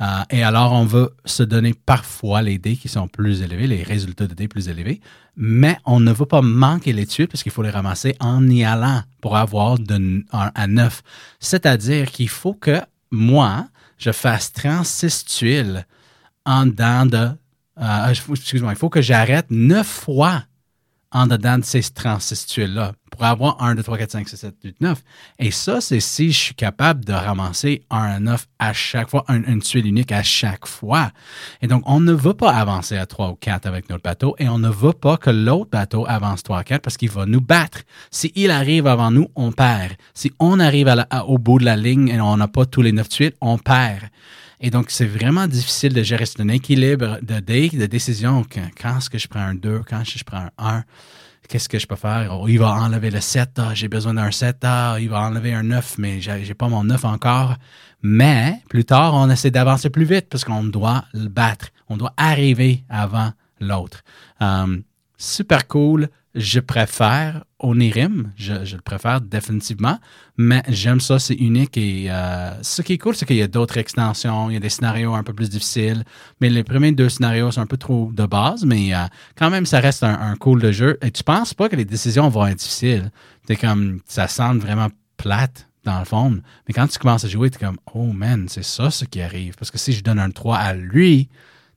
Euh, et alors, on veut se donner parfois les dés qui sont plus élevés, les résultats de dés plus élevés, mais on ne veut pas manquer les tuiles parce qu'il faut les ramasser en y allant pour avoir de 1 à 9. C'est-à-dire qu'il faut que moi, je fasse 36 tuiles en dedans de... euh, excuse-moi, il faut que j'arrête 9 fois en dedans de ces 36 tuiles-là pour avoir 1, 2, 3, 4, 5, 6, 7, 8, 9. Et ça, c'est si je suis capable de ramasser 1 à 9 à chaque fois, un- une tuile unique à chaque fois. Et donc, on ne veut pas avancer à 3 ou 4 avec notre bateau et on ne veut pas que l'autre bateau avance 3 ou 4 parce qu'il va nous battre. Si il arrive avant nous, on perd. Si on arrive au bout de la ligne et on n'a pas tous les 9 tuiles, on perd. Et donc, c'est vraiment difficile de gérer cet équilibre de décision. Quand, est-ce que je prends un 2, quand est-ce que je prends un 1, qu'est-ce que je peux faire? Oh, il va enlever le 7, ah, j'ai besoin d'un 7, ah, il va enlever un 9, mais j'ai pas mon 9 encore. Mais plus tard, on essaie d'avancer plus vite parce qu'on doit le battre. On doit arriver avant l'autre. Um, super cool. Je préfère Onirim, je, le préfère définitivement, mais j'aime ça, c'est unique et euh, ce qui est cool, c'est qu'il y a d'autres extensions, il y a des scénarios un peu plus difficiles, mais les premiers deux scénarios sont un peu trop de base, mais euh, quand même, ça reste un, un cool de jeu. Et tu penses pas que les décisions vont être difficiles. C'est comme, ça semble vraiment plate dans le fond, mais quand tu commences à jouer, tu es comme, oh man, c'est ça ce qui arrive, parce que si je donne un 3 à lui,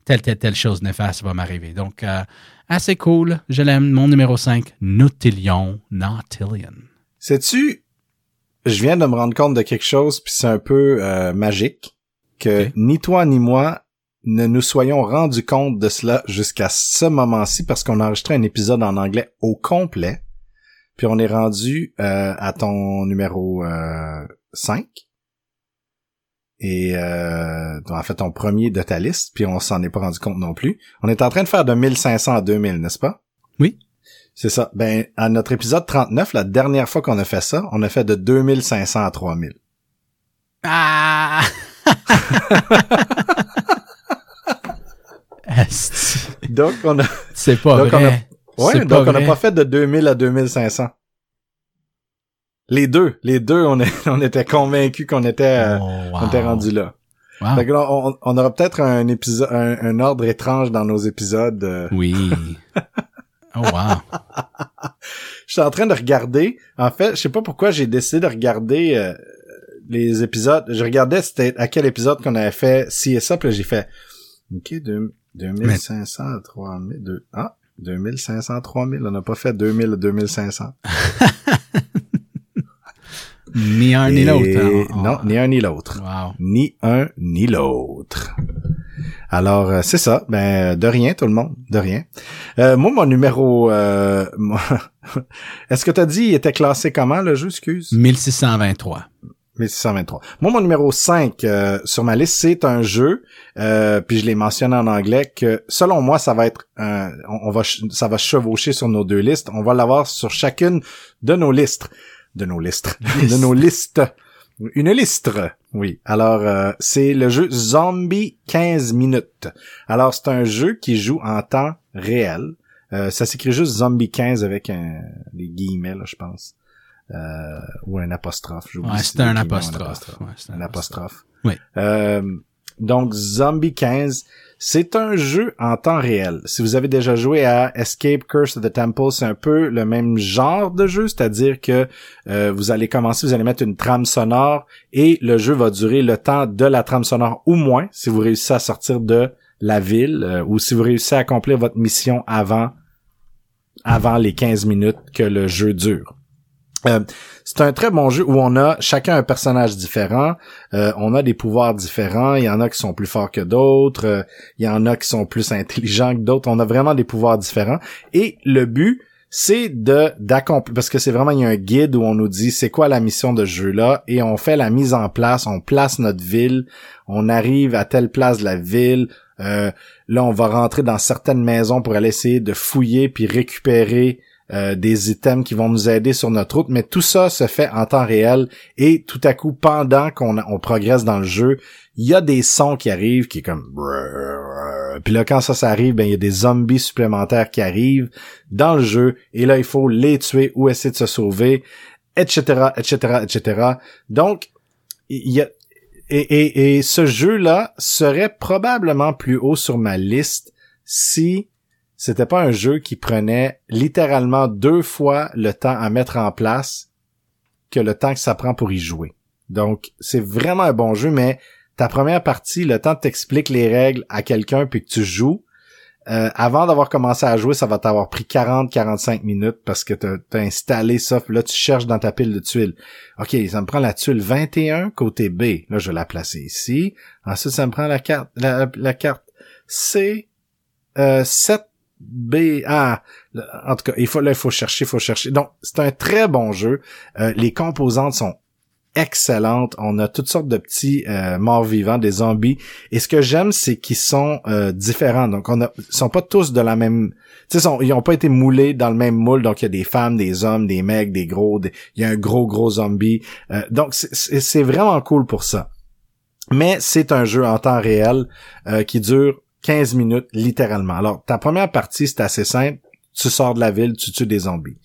telle, telle, telle chose néfaste va m'arriver. Donc, euh, assez cool. Je l'aime. Mon numéro 5, Nautilion. Nautilion. Sais-tu, je viens de me rendre compte de quelque chose, puis c'est un peu euh, magique, que ni toi ni moi ne nous soyons rendus compte de cela jusqu'à ce moment-ci, parce qu'on a enregistré un épisode en anglais au complet, puis on est rendu euh, à ton numéro euh, 5, et euh, en fait ton premier de ta liste, puis on s'en est pas rendu compte non plus. On est en train de faire de 1500 à 2000, n'est-ce pas? Oui. C'est ça. Ben, à notre épisode 39, la dernière fois qu'on a fait ça, on a fait de 2500 à 3000. Ah! Donc, on a, C'est pas Donc, on a- vrai. ouais, donc on n'a vrai. pas fait de 2000 à 2500. Les deux, les deux, on, est, on était convaincus qu'on était, euh, Oh, on était rendu là. Wow. Fait que là, on, on aura peut-être un épisode, un, un ordre étrange dans nos épisodes. euh. Oui. Oh, wow. je suis en train de regarder. En fait, je sais pas pourquoi j'ai décidé de regarder euh, les épisodes. Je regardais c'était à quel épisode qu'on avait fait ça, puis là, j'ai fait OK, deux- 2500 à 3000 deux- ah, 2500 à 3000, on n'a pas fait 2000 à 2500. Ni un ni l'autre. hein. On- Non, ni un ni l'autre. Wow. Ni un ni l'autre. Alors, euh, c'est ça. Ben, de rien, tout le monde. De rien. Euh, moi, mon numéro... Euh, mon- Est-ce que t'as dit il était classé comment, le jeu, excuse? 1623. 1623. Moi, mon numéro 5 euh, sur ma liste, c'est un jeu, euh, puis je l'ai mentionné en anglais, que selon moi, ça va être un- on, va ça va chevaucher sur nos deux listes. On va l'avoir sur chacune de nos listes. De nos listes. de nos listes. Une liste. Oui. Alors, euh, c'est le jeu Zombie 15 minutes. Alors, c'est un jeu qui joue en temps réel. Euh, ça s'écrit juste Zombie 15 avec un, des guillemets, là, je pense. Euh, ou un apostrophe. j'oublie Ouais, c'était un ou apostrophe. Ouais, un apostrophe. Oui. Euh, donc Zombie 15, c'est un jeu en temps réel. Si vous avez déjà joué à Escape Curse of the Temple, c'est un peu le même genre de jeu, c'est-à-dire que euh, vous allez commencer, vous allez mettre une trame sonore et le jeu va durer le temps de la trame sonore ou moins si vous réussissez à sortir de la ville euh, ou si vous réussissez à accomplir votre mission avant avant les 15 minutes que le jeu dure. Euh, c'est un très bon jeu où on a chacun un personnage différent, euh, on a des pouvoirs différents, il y en a qui sont plus forts que d'autres, euh, il y en a qui sont plus intelligents que d'autres, on a vraiment des pouvoirs différents. Et le but c'est de d'accomplir parce que c'est vraiment il y a un guide où on nous dit c'est quoi la mission de ce jeu là et on fait la mise en place, on place notre ville, on arrive à telle place la ville, euh, là on va rentrer dans certaines maisons pour aller essayer de fouiller puis récupérer euh, des items qui vont nous aider sur notre route, mais tout ça se fait en temps réel et tout à coup, pendant qu'on on progresse dans le jeu, il y a des sons qui arrivent qui est comme puis là quand ça ça arrive, ben il y a des zombies supplémentaires qui arrivent dans le jeu et là il faut les tuer ou essayer de se sauver, etc., etc., etc. Donc il y a et, et, et ce jeu-là serait probablement plus haut sur ma liste si c'était pas un jeu qui prenait littéralement deux fois le temps à mettre en place que le temps que ça prend pour y jouer. Donc, c'est vraiment un bon jeu, mais ta première partie, le temps que t'expliques les règles à quelqu'un puis que tu joues, euh, avant d'avoir commencé à jouer, ça va t'avoir pris 40-45 minutes parce que t'as as installé ça, puis là tu cherches dans ta pile de tuiles. Ok, ça me prend la tuile 21 côté B. Là, je vais la placer ici. Ensuite, ça me prend la carte, la, carte C, euh, 7 B, ah, en tout cas, il faut, là, il faut chercher, il faut chercher. Donc, c'est un très bon jeu. Euh, les composantes sont excellentes. On a toutes sortes de petits euh, morts vivants, des zombies. Et ce que j'aime, c'est qu'ils sont euh, différents. Donc, on a, sont pas tous de la même. Ils ont pas été moulés dans le même moule. Donc, il y a des femmes, des hommes, des mecs, des gros. des- Il y a un gros gros zombie. Donc, c'est- vraiment cool pour ça. Mais c'est un jeu en temps réel qui dure 15 minutes littéralement. Alors, ta première partie, c'est assez simple. Tu sors de la ville, tu tues des zombies.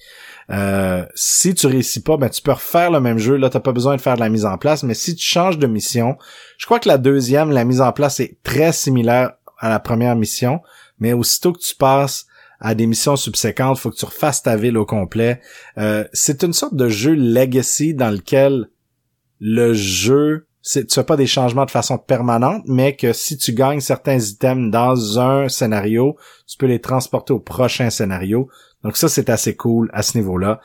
Euh, si tu réussis pas, ben tu peux refaire le même jeu. Là, t'as pas besoin de faire de la mise en place. Mais si tu changes de mission, je crois que la deuxième, la mise en place est très similaire à la première mission. Mais aussitôt que tu passes à des missions subséquentes, faut que tu refasses ta ville au complet. Euh, c'est une sorte de jeu legacy dans lequel le jeu, c'est, tu fais pas des changements de façon permanente, mais que si tu gagnes certains items dans un scénario, tu peux les transporter au prochain scénario. Donc ça, c'est assez cool à ce niveau-là.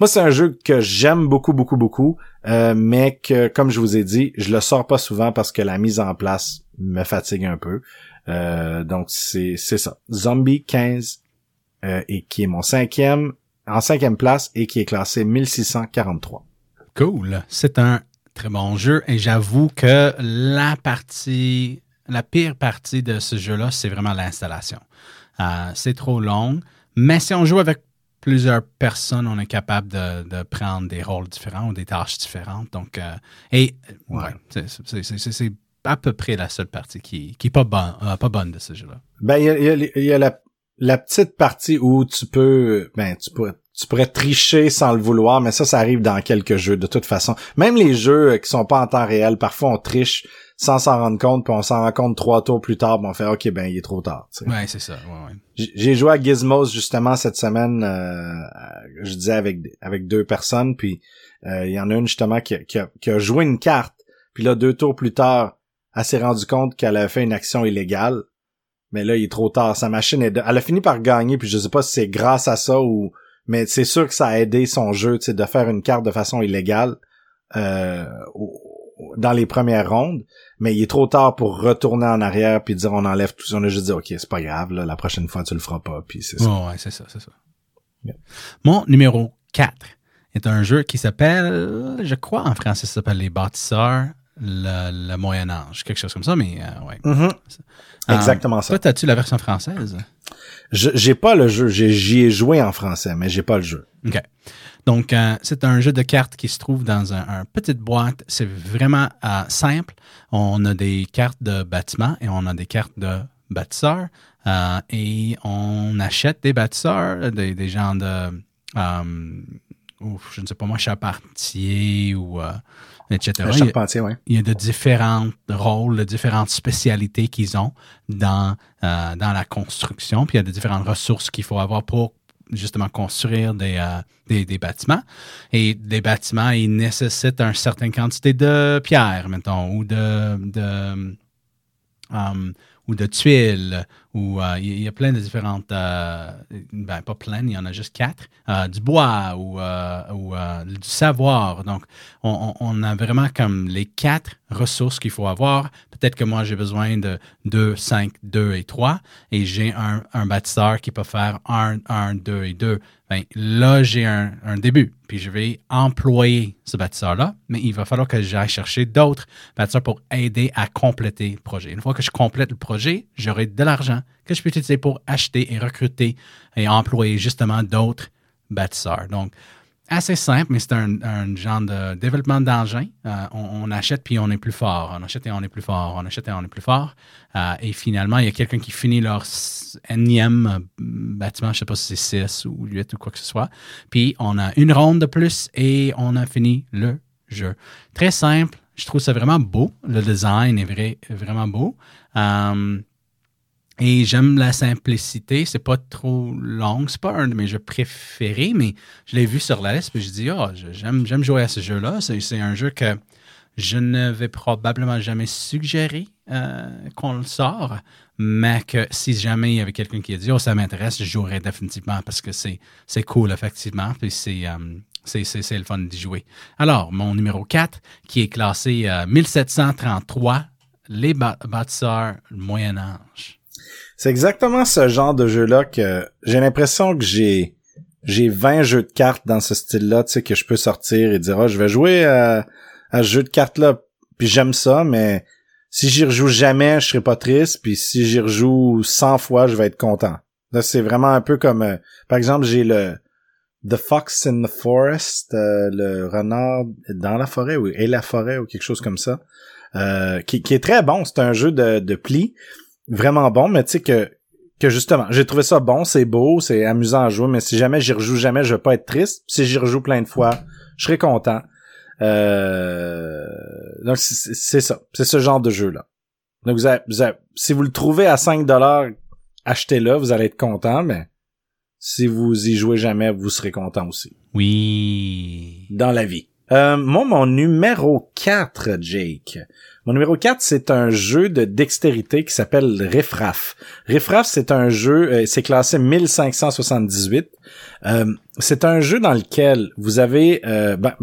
Moi, c'est un jeu que j'aime beaucoup, beaucoup, beaucoup, euh, mais que, comme je vous ai dit, je le sors pas souvent parce que la mise en place me fatigue un peu. Euh, donc c'est c'est ça. Zombie 15 euh, et qui est mon cinquième en cinquième place et qui est classé 1643. Cool. C'est un très bon jeu et j'avoue que la partie, la pire partie de ce jeu-là, c'est vraiment l'installation. Euh, c'est trop long, mais si on joue avec plusieurs personnes, on est capable de, de prendre des rôles différents ou des tâches différentes. Donc, euh, et ouais, Ouais. c'est- c'est- c'est c'est- c'est à peu près la seule partie qui, qui est pas bonne, euh, pas bonne de ce jeu-là. Ben il y a, il y a- il y a la, la petite partie où tu peux ben tu peux tu pourrais tricher sans le vouloir, mais ça, ça arrive dans quelques jeux de toute façon. Même les jeux euh, qui sont pas en temps réel, parfois on triche sans s'en rendre compte, puis on s'en rend compte trois tours plus tard, puis on fait OK, ben il est trop tard. Ouais, c'est ça. Ouais, ouais. J'ai joué à Gizmos justement cette semaine, euh, je disais avec avec deux personnes, puis euh, il y en a une justement qui, a- qui, a, qui a joué une carte, puis là deux tours plus tard, elle s'est rendue compte qu'elle avait fait une action illégale, mais là il est trop tard, sa machine est, de- elle a fini par gagner, puis je sais pas si c'est grâce à ça ou, mais c'est sûr que ça a aidé son jeu, tu sais, de faire une carte de façon illégale euh, dans les premières rondes, mais il est trop tard pour retourner en arrière puis dire on enlève tout ça. On a juste dit ok c'est pas grave là, la prochaine fois tu le feras pas puis c'est ça. Ouais, c'est ça, c'est ça. Yeah. Mon numéro 4 est un jeu qui s'appelle, je crois en français, ça s'appelle Les Bâtisseurs, le, le Moyen Âge, quelque chose comme ça, mais euh, ouais. Mhm. Euh, Exactement ça. Toi, as-tu la version française? J'ai pas le jeu, j'y ai joué en français mais j'ai pas le jeu. OK. Donc, euh, c'est un jeu de cartes qui se trouve dans un, un petite boîte. C'est vraiment euh, simple. On a des cartes de bâtiments et on a des cartes de bâtisseurs. euh, et on achète des bâtisseurs, des, des gens de, ouf, je ne sais pas moi, charpentier ou etc. Il y a- charpentier ouais. il y a de différents rôles, de différentes spécialités qu'ils ont dans, euh, dans la construction. Puis il y a de différentes ressources qu'il faut avoir pour justement construire des, euh, des, des bâtiments. Et des bâtiments, ils nécessitent une certaine quantité de pierres, mettons, ou de, de, um, ou de tuiles, ou euh, il y a plein de différentes, euh, ben pas plein, il y en a juste quatre, euh, du bois ou, euh, ou euh, du savoir. Donc, on, on- on a vraiment comme les quatre ressources qu'il faut avoir. Peut-être que moi, j'ai besoin de 2, 5, 2 et 3, et j'ai un, un bâtisseur qui peut faire 1, 1, 2 et 2. Ben, là, j'ai un, un début, puis je vais employer ce bâtisseur-là, mais il va falloir que j'aille chercher d'autres bâtisseurs pour aider à compléter le projet. Une fois que je complète le projet, j'aurai de l'argent que je peux utiliser pour acheter et recruter et employer justement d'autres bâtisseurs. Donc, assez simple, mais c'est un, genre de développement d'engin. Euh, on, achète puis on est plus fort. On achète et on est plus fort. On achète et on est plus fort. Euh, et finalement, il y a quelqu'un qui finit leur énième euh, bâtiment, je sais pas si c'est 6 ou 8 ou quoi que ce soit. Puis on a une ronde de plus et on a fini le jeu. Très simple. Je trouve ça vraiment beau. Le design est vrai, vraiment beau. Et j'aime la simplicité. C'est pas trop long. C'est pas un de mes jeux préférés, mais je l'ai vu sur la liste et je dis, oh, j'aime, j'aime jouer à ce jeu-là. C'est, un jeu que je ne vais probablement jamais suggérer euh, qu'on le sort, mais que si jamais il y avait quelqu'un qui a dit, oh, ça m'intéresse, je jouerais définitivement parce que c'est, cool, effectivement. Puis c'est, euh, c'est, c'est, le fun d'y jouer. Alors, mon numéro 4, qui est classé euh, 1733, Les bâ- bâtisseurs Moyen-Âge. C'est exactement ce genre de jeu-là que j'ai l'impression que j'ai j'ai 20 jeux de cartes dans ce style-là, tu sais, que je peux sortir et dire, ah, je vais jouer à, à ce jeu de cartes-là, puis j'aime ça, mais si j'y rejoue jamais, je serai pas triste, puis si j'y rejoue 100 fois, je vais être content. Là, c'est vraiment un peu comme, euh, par exemple, j'ai le The Fox in the Forest, euh, le renard dans la forêt, ou et la forêt, ou quelque chose comme ça, euh, qui, qui est très bon. C'est un jeu de, de pli, vraiment bon, mais tu sais que que justement, j'ai trouvé ça bon, c'est beau, c'est amusant à jouer, mais si jamais j'y rejoue jamais, je vais pas être triste. Si j'y rejoue plein de fois, je serai content. Euh... Donc c'est ça, c'est ce genre de jeu là. Donc vous avez, vous avez- si vous le trouvez à 5 dollars, achetez-le, vous allez être content, mais si vous y jouez jamais, vous serez content aussi Oui. dans la vie. Euh, moi, mon numéro 4, Jake. Mon numéro 4, c'est un jeu de dextérité qui s'appelle Riffraff. Riffraff, c'est un jeu, euh, c'est classé 1578. Euh, c'est un jeu dans lequel vous avez... euh, ben,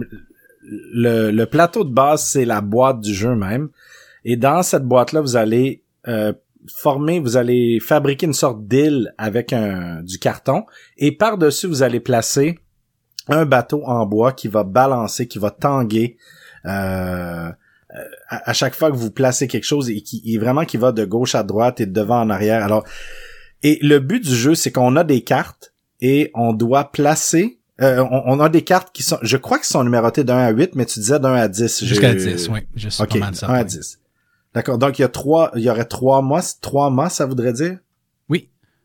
le, plateau de base, c'est la boîte du jeu même. Et dans cette boîte-là, vous allez former, vous allez fabriquer une sorte d'île avec du carton. Et par-dessus, vous allez placer un bateau en bois qui va balancer, qui va tanguer euh, à, à chaque fois que vous placez quelque chose et qui et vraiment qui va de gauche à droite et de devant en arrière. Alors, et le but du jeu, c'est qu'on a des cartes et on doit placer. euh, on, on a des cartes qui sont, je crois qu'ils sont numérotées d'un à 8, mais tu disais d'un à 10. Jusqu'à J'ai- 10, oui. Je suis Ok, pas mal ça. 1 à 10. D'accord. Donc il y a trois, il y aurait trois mois, trois mois, ça voudrait dire?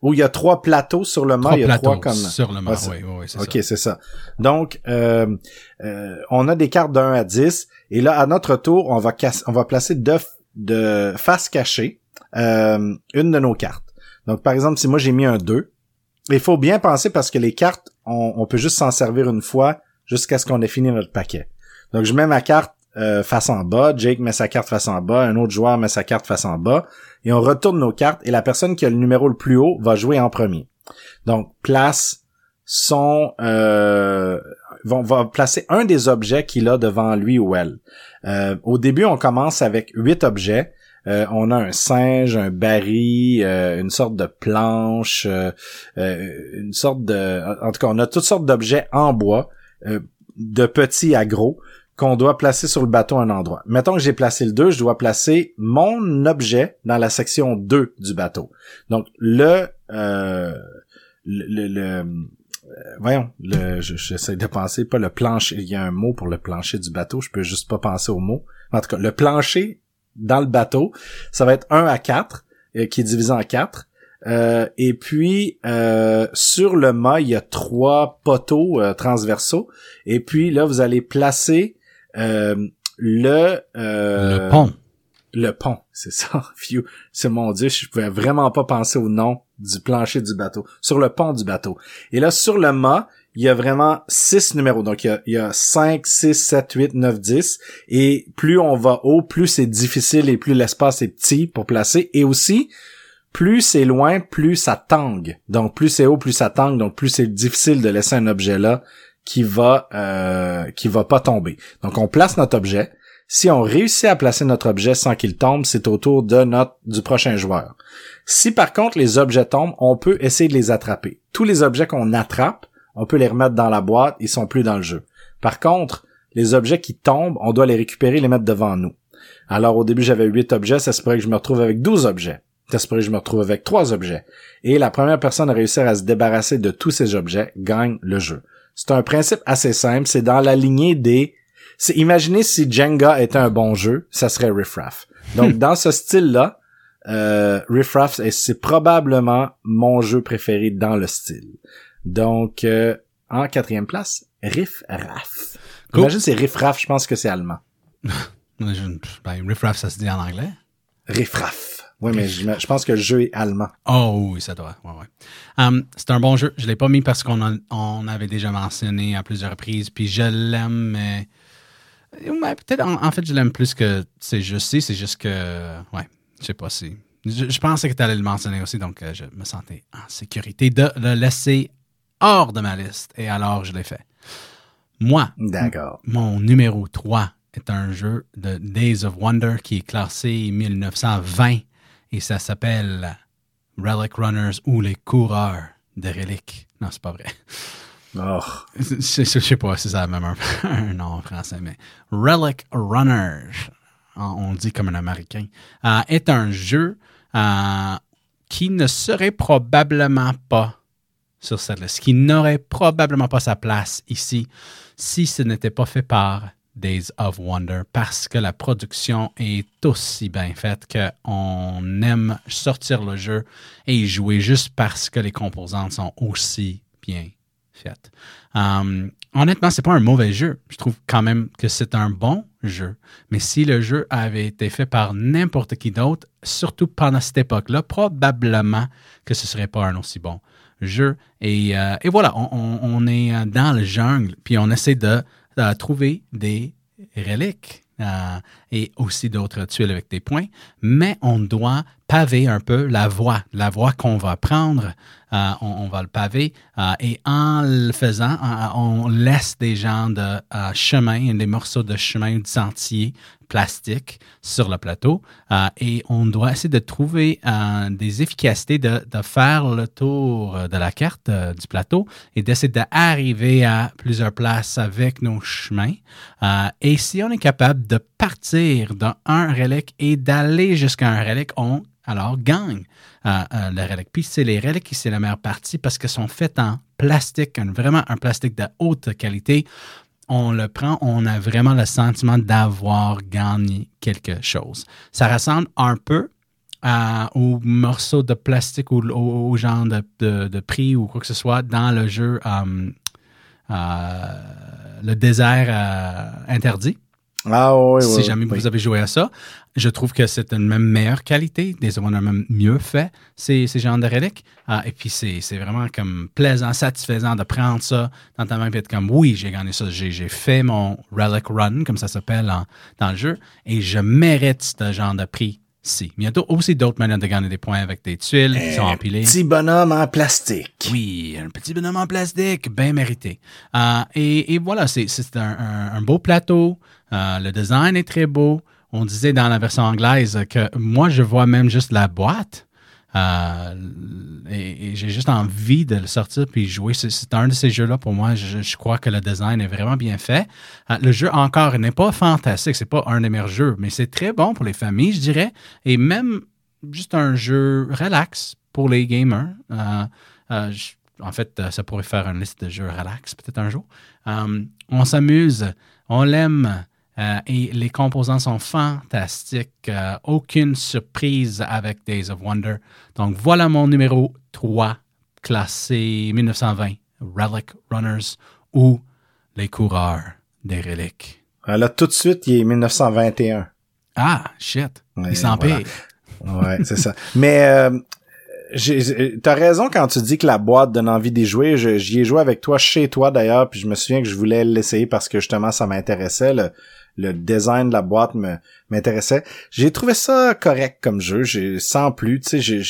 Où il y a trois plateaux sur le mât, il y a trois comme... sur le mât, oui, oui, oui, c'est Ok, ça. c'est ça. Donc, euh, euh, on a des cartes de 1 à 10, et là, à notre tour, on va, casse- on va placer deux de face cachée euh, une de nos cartes. Donc, par exemple, si moi j'ai mis un 2, il faut bien penser parce que les cartes, on, on peut juste s'en servir une fois jusqu'à ce qu'on ait fini notre paquet. Donc, je mets ma carte euh, face en bas, Jake met sa carte face en bas, un autre joueur met sa carte face en bas, et on retourne nos cartes, et la personne qui a le numéro le plus haut va jouer en premier. Donc, place son... Euh, va placer un des objets qu'il a devant lui ou elle. Euh, au début, on commence avec huit objets. Euh, on a un singe, un baril, une sorte de planche, une sorte de... En tout cas, on a toutes sortes d'objets en bois, de petits à gros, qu'on doit placer sur le bateau à un endroit. Mettons que j'ai placé le 2, je dois placer mon objet dans la section 2 du bateau. Donc, le... euh, le, le- euh, voyons, le, je- j'essaie de penser, pas le plancher, il y a un mot pour le plancher du bateau, je peux juste pas penser au mot. En tout cas, le plancher dans le bateau, ça va être 1 à 4, euh, qui est divisé en 4. Euh, et puis, euh, sur le mât, il y a trois poteaux euh, transversaux. Et puis, là, vous allez placer euh, le... euh, le pont. le pont, c'est ça. Phew. C'est mon dieu, je pouvais vraiment pas penser au nom du plancher du bateau. Sur le pont du bateau. Et là, sur le mât, il y a vraiment six numéros. Donc, il y a, il y a 5, 6, 7, 8, 9, 10. Et plus on va haut, plus c'est difficile et plus l'espace est petit pour placer. Et aussi, plus c'est loin, plus ça tangue. Donc, plus c'est haut, plus ça tangue. Donc, plus c'est difficile de laisser un objet là qui va euh, qui va pas tomber. Donc, on place notre objet. Si on réussit à placer notre objet sans qu'il tombe, c'est au tour de notre du prochain joueur. Si par contre les objets tombent, on peut essayer de les attraper. Tous les objets qu'on attrape, on peut les remettre dans la boîte, ils sont plus dans le jeu. Par contre, les objets qui tombent, on doit les récupérer et les mettre devant nous. Alors au début, j'avais 8 objets, ça se pourrait que je me retrouve avec 12 objets. Ça se pourrait que je me retrouve avec 3 objets. Et la première personne à réussir à se débarrasser de tous ces objets gagne le jeu. C'est un principe assez simple, c'est dans la lignée des c'est imaginez si Jenga était un bon jeu, ça serait Riff Raff. Donc dans ce style-là, euh, Riff Raff, est- c'est probablement mon jeu préféré dans le style. Donc euh, en quatrième place, Riff Raff. Cool. Imagine c'est Riff Raff, je pense que c'est allemand. Ben, Riff Raff, ça se dit en anglais. Riff Raff. Oui, mais je, je pense que le jeu est allemand. Oh oui, ça doit. Ouais, ouais. Um, c'est un bon jeu. Je l'ai pas mis parce qu'on on avait déjà mentionné à plusieurs reprises. Puis je l'aime, mais peut-être en, en fait je l'aime plus que c'est juste. C'est juste que ouais, je sais pas si. Je, je pensais que tu allais le mentionner aussi, donc euh, je me sentais en sécurité de le laisser hors de ma liste. Et alors je l'ai fait. Moi, D'accord. mon numéro 3 est un jeu de Days of Wonder qui est classé 1920 et ça s'appelle Relic Runners ou les coureurs de reliques. Non, c'est pas vrai. Oh. Je, je- je sais pas si ça a même un, un nom en français, mais Relic Runners, on on dit comme un Américain, euh, est un jeu euh, qui ne serait probablement pas sur cette liste, qui n'aurait probablement pas sa place ici si ce n'était pas fait par Days of Wonder, parce que la production est aussi bien faite qu'on aime sortir le jeu et y jouer juste parce que les composantes sont aussi bien faites. Um, honnêtement, c'est pas un mauvais jeu. Je trouve quand même que c'est un bon jeu. Mais si le jeu avait été fait par n'importe qui d'autre, surtout pendant cette époque-là, probablement que ce serait pas un aussi bon jeu. Et, euh, voilà, on, est dans le jungle, puis on essaie de, de trouver des reliques euh, et aussi d'autres tuiles avec des points, mais on doit paver un peu la voie, la voie qu'on va prendre, euh, on, va le paver euh, et en le faisant, euh, on laisse des gens de chemin, des morceaux de chemin de sentier plastique sur le plateau et on doit essayer de trouver des efficacités de, faire le tour de la carte du plateau et d'essayer d'arriver à plusieurs places avec nos chemins. Et si on est capable de partir d'un relique et d'aller jusqu'à un relique, on alors gagne euh, euh, le relique. Puis c'est les reliques qui c'est la meilleure partie parce qu'elles sont faites en plastique, vraiment un plastique de haute qualité on le prend, on a vraiment le sentiment d'avoir gagné quelque chose. Ça ressemble un peu euh, au morceau de plastique ou au, genre de, prix ou quoi que ce soit dans le jeu Le désert interdit. Ah oui, si oui, jamais oui. vous avez joué à ça. Je trouve que c'est une même meilleure qualité. Des on a même mieux fait ces, ces genres de reliques. Ah, et puis c'est vraiment comme plaisant, satisfaisant de prendre ça dans ta main et être comme oui, j'ai gagné ça. J'ai fait mon relic run, comme ça s'appelle dans le jeu, et je mérite ce genre de prix. Si. Mais il y a d'au- aussi d'autres manières de gagner des points avec des tuiles qui sont empilées. Petit bonhomme en plastique. Oui, un petit bonhomme en plastique, bien mérité. Euh, et, et voilà, c'est c'est un, un- un beau plateau. Euh, le design est très beau. On disait dans la version anglaise que moi, je vois même juste la boîte. Euh, et j'ai juste envie de le sortir puis jouer. C'est- un de ces jeux-là pour moi. Je, crois que le design est vraiment bien fait. Euh, le jeu encore n'est pas fantastique. C'est pas un des meilleurs jeux, mais c'est très bon pour les familles, je dirais. Et même juste un jeu relax pour les gamers. En fait, ça pourrait faire une liste de jeux relax peut-être un jour. On s'amuse, on l'aime euh, et les composants sont fantastiques. Euh, aucune surprise avec Days of Wonder. Donc voilà mon numéro 3, classé 1920, Relic Runners ou les coureurs des reliques. Euh, Là, tout de suite, il est 1921. Ah, shit. Ouais, Il s'empire. voilà. Ouais, c'est ça. Mais euh, t'as raison quand tu dis que la boîte donne envie d'y jouer. J'y ai joué avec toi chez toi d'ailleurs, puis je me souviens que je voulais l'essayer parce que justement ça m'intéressait. Le, design de la boîte me m'intéressait. J'ai trouvé ça correct comme jeu. J'ai sans plus. Tu sais,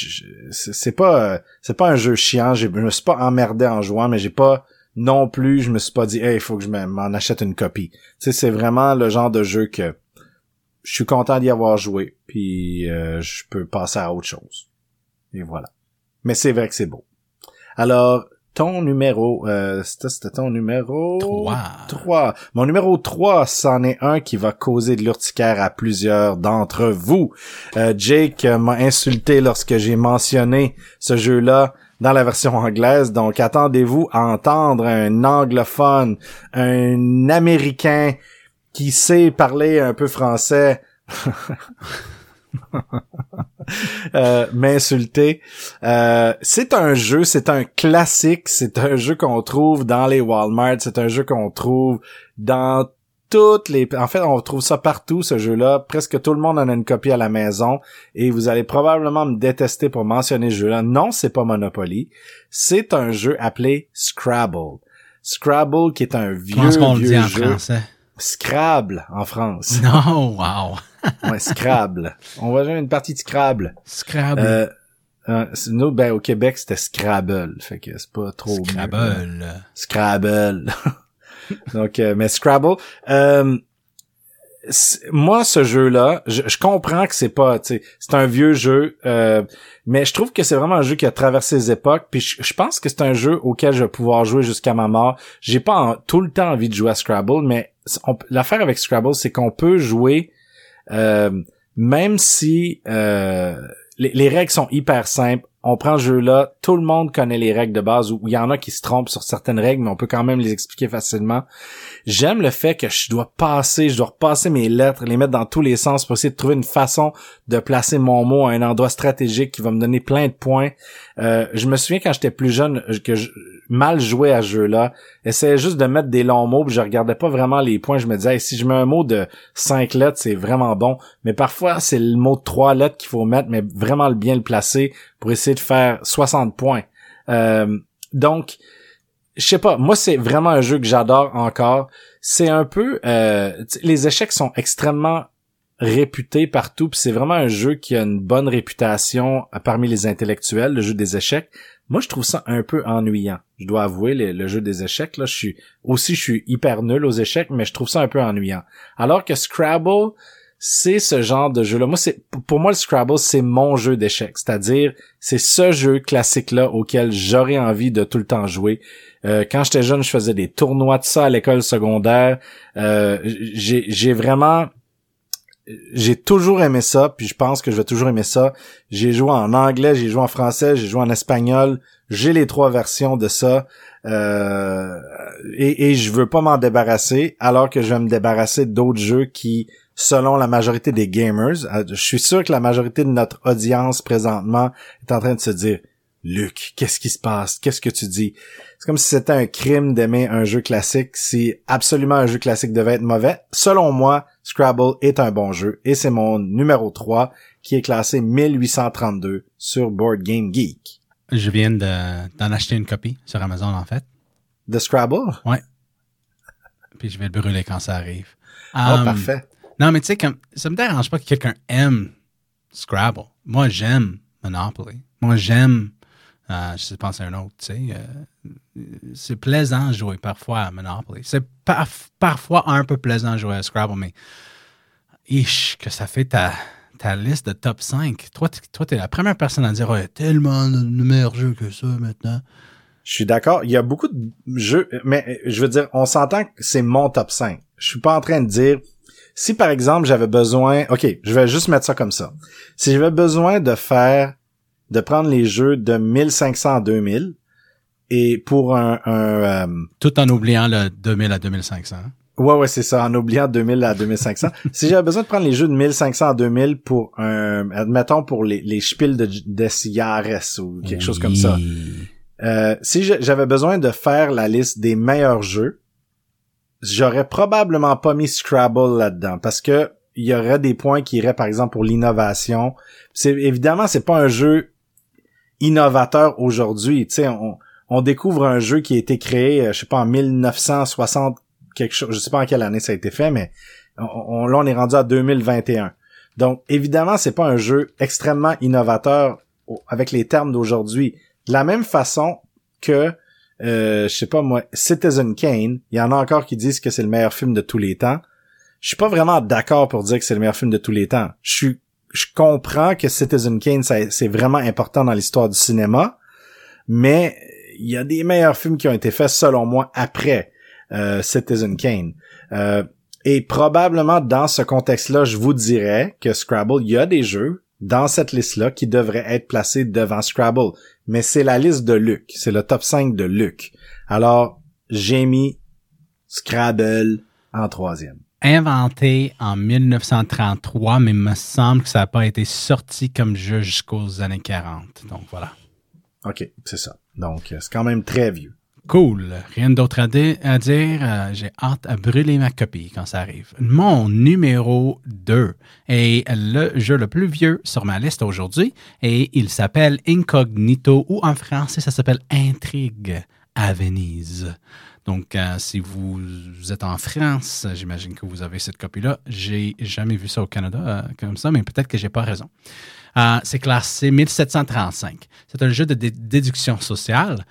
c'est pas euh, c'est pas un jeu chiant. Je me suis pas emmerdé en jouant, mais j'ai pas non plus. Je me suis pas dit, hey, il faut que je me- m'en achète une copie. Tu sais, c'est vraiment le genre de jeu que je suis content d'y avoir joué, puis euh, je peux passer à autre chose. Et voilà. Mais c'est vrai que c'est beau. Alors, ton numéro, euh, c'était ton numéro... Trois. 3. Mon numéro 3, c'en est un qui va causer de l'urticaire à plusieurs d'entre vous. Euh, Jake m'a insulté lorsque j'ai mentionné ce jeu-là dans la version anglaise, donc attendez-vous à entendre un anglophone, un américain qui sait parler un peu français euh, m'insulter. Euh, c'est un jeu, c'est un classique, c'est un jeu qu'on trouve dans les Walmart, c'est un jeu qu'on trouve dans toutes les... En fait, on trouve ça partout, ce jeu-là. Presque tout le monde en a une copie à la maison. Et vous allez probablement me détester pour mentionner ce jeu-là. Non, c'est pas Monopoly. C'est un jeu appelé Scrabble. Scrabble, qui est un vieux, Comment est-ce qu'on le dit en jeu. français? Scrabble, en France. Non, wow. ouais, Scrabble. On va jouer une partie de Scrabble. Scrabble. Euh, euh, nous, ben, au Québec, c'était Scrabble. Fait que c'est pas trop mieux. Scrabble. Scrabble. Donc, euh, mais Scrabble. euh, moi, ce jeu-là, je, je comprends que c'est pas, c'est un vieux jeu, euh, mais je trouve que c'est vraiment un jeu qui a traversé les époques. Puis je, je pense que c'est un jeu auquel je vais pouvoir jouer jusqu'à ma mort. J'ai pas en- tout le temps envie de jouer à Scrabble, mais l'affaire avec Scrabble, c'est qu'on peut jouer même si euh, les règles sont hyper simples. On prend ce jeu-là, tout le monde connaît les règles de base, ou il y en a qui se trompent sur certaines règles, mais on peut quand même les expliquer facilement. J'aime le fait que je dois passer, je dois repasser mes lettres, les mettre dans tous les sens pour essayer de trouver une façon de placer mon mot à un endroit stratégique qui va me donner plein de points. Euh, je me souviens quand j'étais plus jeune que je mal jouais à ce jeu-là, essayais juste de mettre des longs mots, puis je regardais pas vraiment les points, je me disais si je mets un mot de cinq lettres, c'est vraiment bon, mais parfois c'est le mot de trois lettres qu'il faut mettre mais vraiment bien le placer pour essayer de faire 60 points. Euh, donc je sais pas, moi c'est vraiment un jeu que j'adore encore. C'est un peu euh, les échecs sont extrêmement réputés partout, puis c'est vraiment un jeu qui a une bonne réputation parmi les intellectuels, le jeu des échecs. Moi, je trouve ça un peu ennuyant. Je dois avouer, le, le jeu des échecs, là, je suis aussi, je suis hyper nul aux échecs, mais je trouve ça un peu ennuyant. Alors que Scrabble, c'est ce genre de jeu-là. Moi, c'est pour moi le Scrabble, c'est mon jeu d'échecs. C'est-à-dire, c'est ce jeu classique-là auquel j'aurais envie de tout le temps jouer. Euh, quand j'étais jeune, je faisais des tournois de ça à l'école secondaire. Euh, j'ai vraiment j'ai toujours aimé ça, puis je pense que je vais toujours aimer ça. J'ai joué en anglais, j'ai joué en français, j'ai joué en espagnol. J'ai les trois versions de ça. Euh, et, et je veux pas m'en débarrasser, alors que je vais me débarrasser d'autres jeux qui selon la majorité des gamers. Euh, Je suis sûr que la majorité de notre audience présentement est en train de se dire Luc, qu'est-ce qui se passe? Qu'est-ce que tu dis? C'est comme si c'était un crime d'aimer un jeu classique si absolument un jeu classique devait être mauvais. Selon moi, Scrabble est un bon jeu et c'est mon numéro 3 qui est classé 1832 sur Board Game Geek. Je viens de- d'en acheter une copie sur Amazon, en fait. De Scrabble? Ouais. Puis je vais le brûler quand ça arrive. Oh, Um, parfait. Non, mais tu sais, comme, ça me dérange pas que quelqu'un aime Scrabble. Moi, j'aime Monopoly. Moi, j'aime, euh, je sais pas c'est un autre, tu sais. euh, c'est plaisant de jouer parfois à Monopoly. C'est par- parfois un peu plaisant de jouer à Scrabble, mais ish, que ça fait ta, ta liste de top 5. Toi, tu es la première personne à dire, oh, il y a tellement de meilleurs jeux que ça maintenant. Je suis d'accord. Il y a beaucoup de jeux, mais je veux dire, on s'entend que c'est mon top 5. Je suis pas en train de dire, si par exemple j'avais besoin, ok, je vais juste mettre ça comme ça. Si j'avais besoin de faire, de prendre les jeux de 1500 à 2000, et pour un, un euh, Tout en oubliant le 2000 à 2500. ouais, ouais, c'est ça, en oubliant 2000 à 2500. si j'avais besoin de prendre les jeux de 1500 à 2000 pour un, admettons pour les, les spiels de, de ou quelque chose comme ça. Euh, si j'avais besoin de faire la liste des meilleurs jeux, j'aurais probablement pas mis Scrabble là-dedans parce que il y aurait des points qui iraient par exemple pour l'innovation. C'est évidemment c'est pas un jeu innovateur aujourd'hui. Tu sais, on, on découvre un jeu qui a été créé, euh, je sais pas en 1960 quelque chose. Je sais pas en quelle année ça a été fait, mais on, on- là on est rendu à 2021. Donc évidemment c'est pas un jeu extrêmement innovateur avec les termes d'aujourd'hui. De la même façon que, euh, je sais pas moi, Citizen Kane, il y en a encore qui disent que c'est le meilleur film de tous les temps. Je suis pas vraiment d'accord pour dire que c'est le meilleur film de tous les temps. Je comprends que Citizen Kane, c'est vraiment important dans l'histoire du cinéma, mais il y a des meilleurs films qui ont été faits, selon moi, après euh, Citizen Kane. Euh, et probablement dans ce contexte-là, je vous dirais que Scrabble, il y a des jeux dans cette liste-là qui devraient être placés devant Scrabble. Mais c'est la liste de Luc. C'est le top 5 de Luc. Alors, j'ai mis Scrabble en troisième. Inventé en 1933, mais il me semble que ça n'a pas été sorti comme jeu jusqu'aux années 40. Donc voilà. OK, c'est ça. Donc, euh, c'est quand même très vieux. Cool. Rien d'autre à, di- à dire. Euh, J'ai hâte à brûler ma copie quand ça arrive. Mon numéro 2 est le jeu le plus vieux sur ma liste aujourd'hui et il s'appelle Incognito ou en français ça s'appelle Intrigue à Venise. Donc, euh, si vous, êtes en France, j'imagine que vous avez cette copie-là. J'ai jamais vu ça au Canada euh, comme ça, mais peut-être que j'ai pas raison. C'est classé 1735. C'est un jeu de dé- déduction sociale.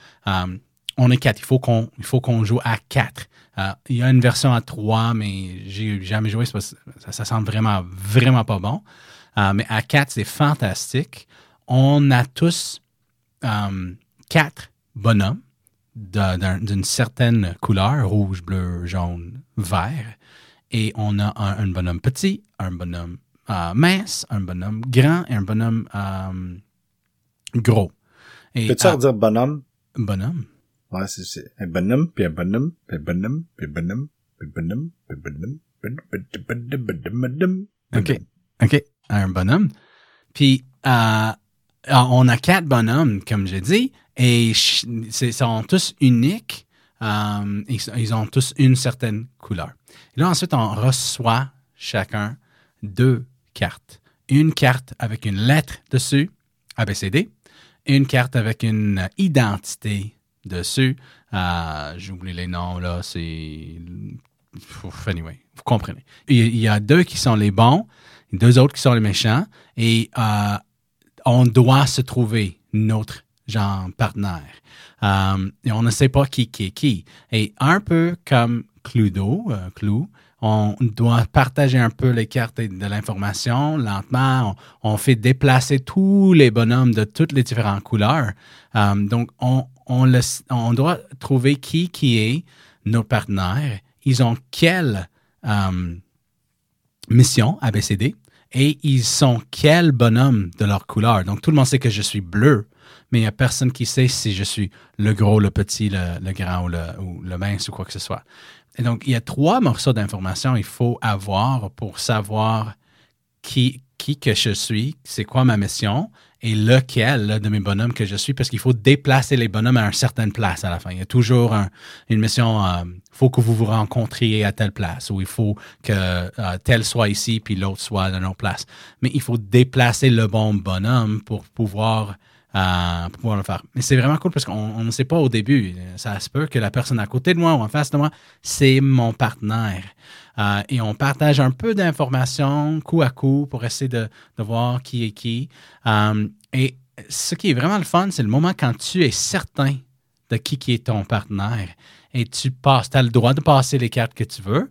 On est quatre. Il faut qu'on, il faut qu'on joue à quatre. Euh, il y a une version à trois, mais j'ai jamais joué. parce que ça, ça semble vraiment, vraiment pas bon. Euh, mais à quatre, c'est fantastique. On a tous euh, quatre bonhommes d'un- d'un- d'une certaine couleur, rouge, bleu, jaune, vert. Et on a un, un bonhomme petit, un bonhomme mince, un bonhomme grand et un bonhomme gros. Peux-tu redire bonhomme? bonhomme? Ouais, c'est, c'est un bonhomme, puis un bonhomme, puis un bonhomme, puis un bonhomme, puis un bonhomme, puis un bonhomme, puis un bonhomme. OK. OK. Un bonhomme. Puis, euh, on a quatre bonhommes, comme j'ai dit, et ils sont tous uniques. euh, ils, ils ont tous une certaine couleur. Et là, ensuite, on reçoit chacun deux cartes. Une carte avec une lettre dessus, ABCD. Une carte avec une identité dessus. Euh, J'oublie les noms, là. C'est. Anyway, vous comprenez. Il y a deux qui sont les bons, deux autres qui sont les méchants, et euh, on doit se trouver notre genre partenaire. Euh, et on ne sait pas qui qui est qui. Et un peu comme Cluedo, euh, Clou, on doit partager un peu les cartes de l'information lentement. On, fait déplacer tous les bonhommes de toutes les différentes couleurs. Donc, on, on, doit trouver qui qui est nos partenaires. Ils ont quelle euh, mission ABCD et ils sont quel bonhomme de leur couleur. Donc, tout le monde sait que je suis bleu, mais il n'y a personne qui sait si je suis le gros, le petit, le, grand ou le, ou le mince ou quoi que ce soit. et donc, il y a trois morceaux d'information qu'il faut avoir pour savoir qui, qui que je suis, c'est quoi ma mission et lequel de mes bonhommes que je suis, parce qu'il faut déplacer les bonhommes à une certaine place à la fin. Il y a toujours un- une mission, il faut que vous vous rencontriez à telle place, ou il faut que euh, tel soit ici, puis l'autre soit à une autre place. Mais il faut déplacer le bon bonhomme pour pouvoir, euh, pour pouvoir le faire. Mais c'est vraiment cool parce qu'on on ne sait pas au début. Ça se peut que la personne à côté de moi ou en face de moi, c'est mon partenaire. Euh, et on partage un peu d'informations coup à coup pour essayer de, voir qui est qui. Euh, et ce qui est vraiment le fun, c'est le moment quand tu es certain de qui, qui est ton partenaire et tu passes, tu as le droit de passer les cartes que tu veux.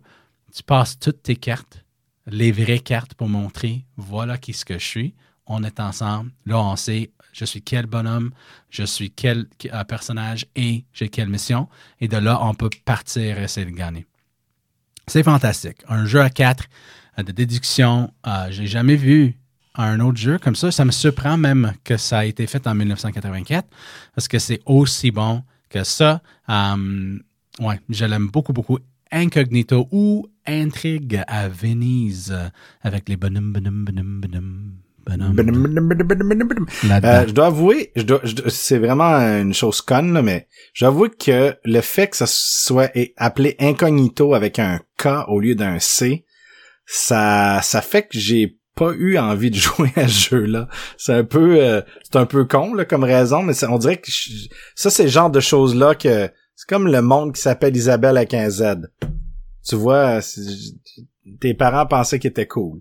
Tu passes toutes tes cartes, les vraies cartes pour montrer voilà qui ce que je suis. On est ensemble. Là, on sait je suis quel bonhomme, je suis quel euh, personnage et j'ai quelle mission. Et de là, on peut partir et essayer de gagner. C'est fantastique. Un jeu à quatre euh, de déduction. Euh, j'ai jamais vu un autre jeu comme ça. Ça me surprend même que ça a été fait en 1984 parce que c'est aussi bon que ça. Euh, ouais, je l'aime beaucoup, beaucoup. Incognito ou Intrigue à Venise euh, avec les bonhommes, bonhommes, bonhommes, bonhommes. Euh, je dois avouer, je dois, je dois- c'est vraiment une chose conne, là, mais j'avoue que le fait que ça soit appelé incognito avec un K au lieu d'un C, ça, ça fait que j'ai pas eu envie de jouer à ce jeu-là. C'est un peu, euh, c'est un peu con là, comme raison, mais on dirait que je- ça c'est le genre de choses-là que c'est comme le monde qui s'appelle Isabelle avec un Z. Tu vois, tes parents pensaient qu'il était cool.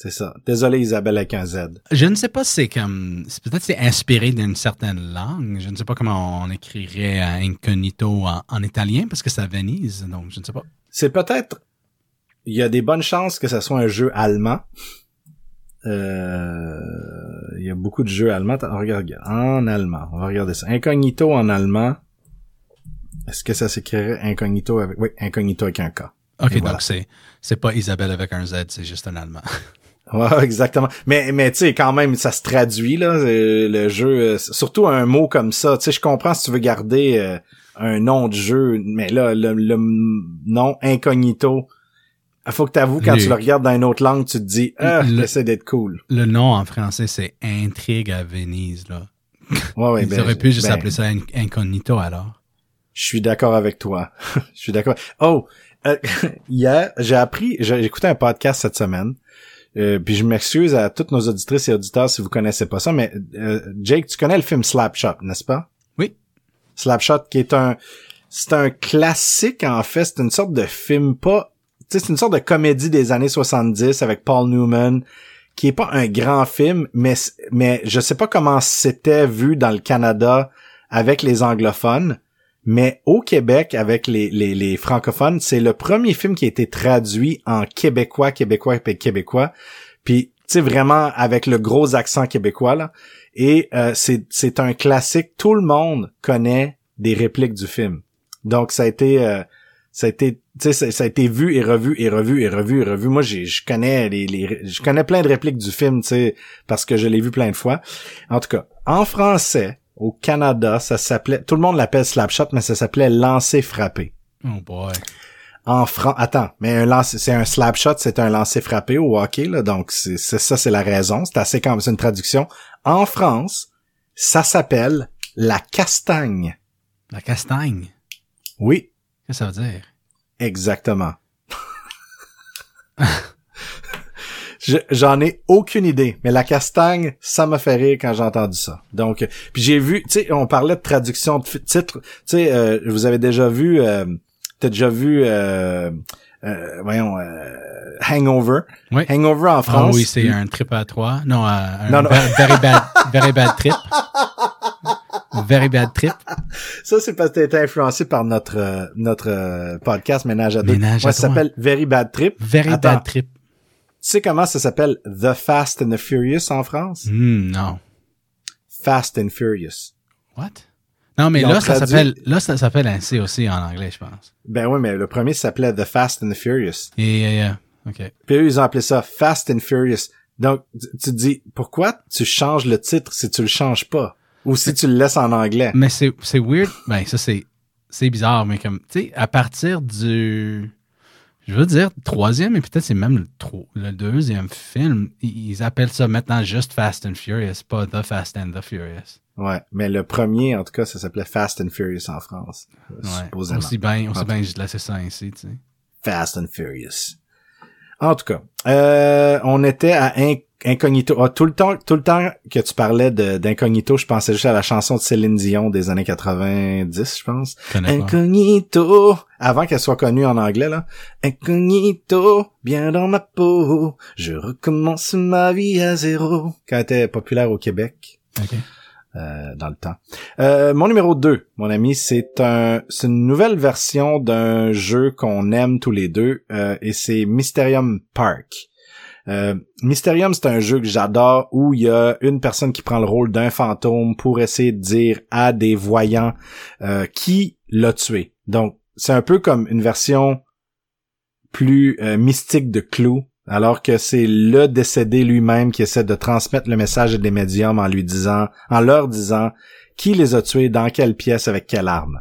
C'est ça. Désolé Isabelle avec un Z. Je ne sais pas si c'est comme. Peut-être c'est inspiré d'une certaine langue. Je ne sais pas comment on écrirait incognito en, en italien parce que c'est à Venise, donc je ne sais pas. C'est peut-être... Il y a des bonnes chances que ce soit un jeu allemand. Euh, Il y a beaucoup de jeux allemands. Attends, regarde, regarde. En allemand. On va regarder ça. Incognito en allemand. Est-ce que ça s'écrirait incognito avec... Oui, incognito avec un K. Ok, Et donc voilà. c'est c'est pas Isabelle avec un Z, c'est juste un allemand. Ouais, exactement. Mais mais tu sais quand même ça se traduit là euh, le jeu euh, surtout un mot comme ça, tu sais je comprends si tu veux garder euh, un nom de jeu mais là le, le nom incognito il faut que tu avoues quand Le- tu le regardes dans une autre langue, tu te dis ah, j'essaie d'être cool. Le nom en français, c'est Intrigue à Venise, là. Ouais ouais Ils ben, auraient pu juste ben, appeler ça in- incognito alors. Je suis d'accord avec toi. Je suis d'accord. Oh, euh, hier, j'ai appris, j'ai écouté un podcast cette semaine. Euh, puis je m'excuse à toutes nos auditrices et auditeurs si vous connaissez pas ça, mais euh, Jake, tu connais le film Slapshot, n'est-ce pas? Oui. Slapshot, qui est un, c'est un classique en fait. C'est une sorte de film pas, tu sais, c'est une sorte de comédie des années 70 avec Paul Newman, qui est pas un grand film, mais mais je sais pas comment c'était vu dans le Canada avec les anglophones. Mais au Québec, avec les, les, les francophones, c'est le premier film qui a été traduit en québécois, québécois et québécois. Puis, tu sais, vraiment avec le gros accent québécois, là. Et euh, c'est un classique. Tout le monde connaît des répliques du film. Donc, ça a été... euh, ça a été, ça, ça a été vu et revu et revu et revu et revu. Moi, je connais les, les, je connais plein de répliques du film, tu sais, parce que je l'ai vu plein de fois. En tout cas, en français, au Canada, ça s'appelait, tout le monde l'appelle slapshot, mais ça s'appelait lancer frappé. Oh boy. En fran, attends, mais un lancer, c'est un slapshot, c'est un lancer frappé au hockey, là, donc c'est, c'est ça, c'est la raison. C'est assez comme c'est une traduction. En France, ça s'appelle la castagne. La castagne? Oui, Qu'est-ce que ça veut dire? exactement. Je- J'en ai aucune idée, mais la castagne, ça m'a fait rire quand j'ai entendu ça. Donc, euh, puis j'ai vu, tu sais, on parlait de traduction de titre. Tu sais, euh, vous avez déjà vu, euh, t'as déjà vu, euh, euh, voyons, euh, Hangover. Oui. Hangover en Ah France. oui, c'est un trip à trois. Non, euh, un Non, non. Very, bad, very bad trip. Very bad trip. Ça, c'est parce que t'as été influencé par notre notre podcast Ménage à deux. Ménage Moi, à ça s'appelle Very Bad Trip. Very Attends. bad trip. Tu sais comment ça s'appelle The Fast and the Furious en France? Hmm, non. Fast and Furious. What? Non, mais Ils là, ça s'appelle, là, ça s'appelle ainsi aussi en anglais, je pense. Ben oui, mais le premier s'appelait The Fast and the Furious. Et, euh, OK. Puis eux, ils ont appelé ça Fast and Furious. Donc, tu tu te dis, pourquoi tu changes le titre si tu le changes pas? Ou si tu le laisses en anglais? Mais c'est, c'est weird. Ben, ça, c'est, c'est bizarre, mais comme, tu sais, à partir du, je veux dire, troisième, et peut-être c'est même le, le deuxième film, ils appellent ça maintenant juste Fast and Furious, pas The Fast and the Furious. Ouais, mais le premier, en tout cas, ça s'appelait Fast and Furious en France. Ouais. Supposément. Aussi bien, aussi bien, je laissais ça ainsi, tu sais. Fast and Furious. En tout cas, euh, on était à In- Incognito. Ah, tout le temps, tout le temps que tu parlais d'Incognito, je pensais juste à la chanson de Céline Dion des années 90, je pense. Incognito, avant qu'elle soit connue en anglais là. Incognito, bien dans ma peau, je recommence ma vie à zéro. Quand elle était populaire au Québec Ok. euh, dans le temps. Euh, mon numéro 2, mon ami, c'est un c'est une nouvelle version d'un jeu qu'on aime tous les deux euh, et c'est Mysterium Park. Euh, Mysterium, c'est un jeu que j'adore où il y a une personne qui prend le rôle d'un fantôme pour essayer de dire à des voyants euh, qui l'a tué. Donc, c'est un peu comme une version plus euh, mystique de Clou, alors que c'est le décédé lui-même qui essaie de transmettre le message à des médiums en lui disant, en leur disant qui les a tués, dans quelle pièce, avec quelle arme.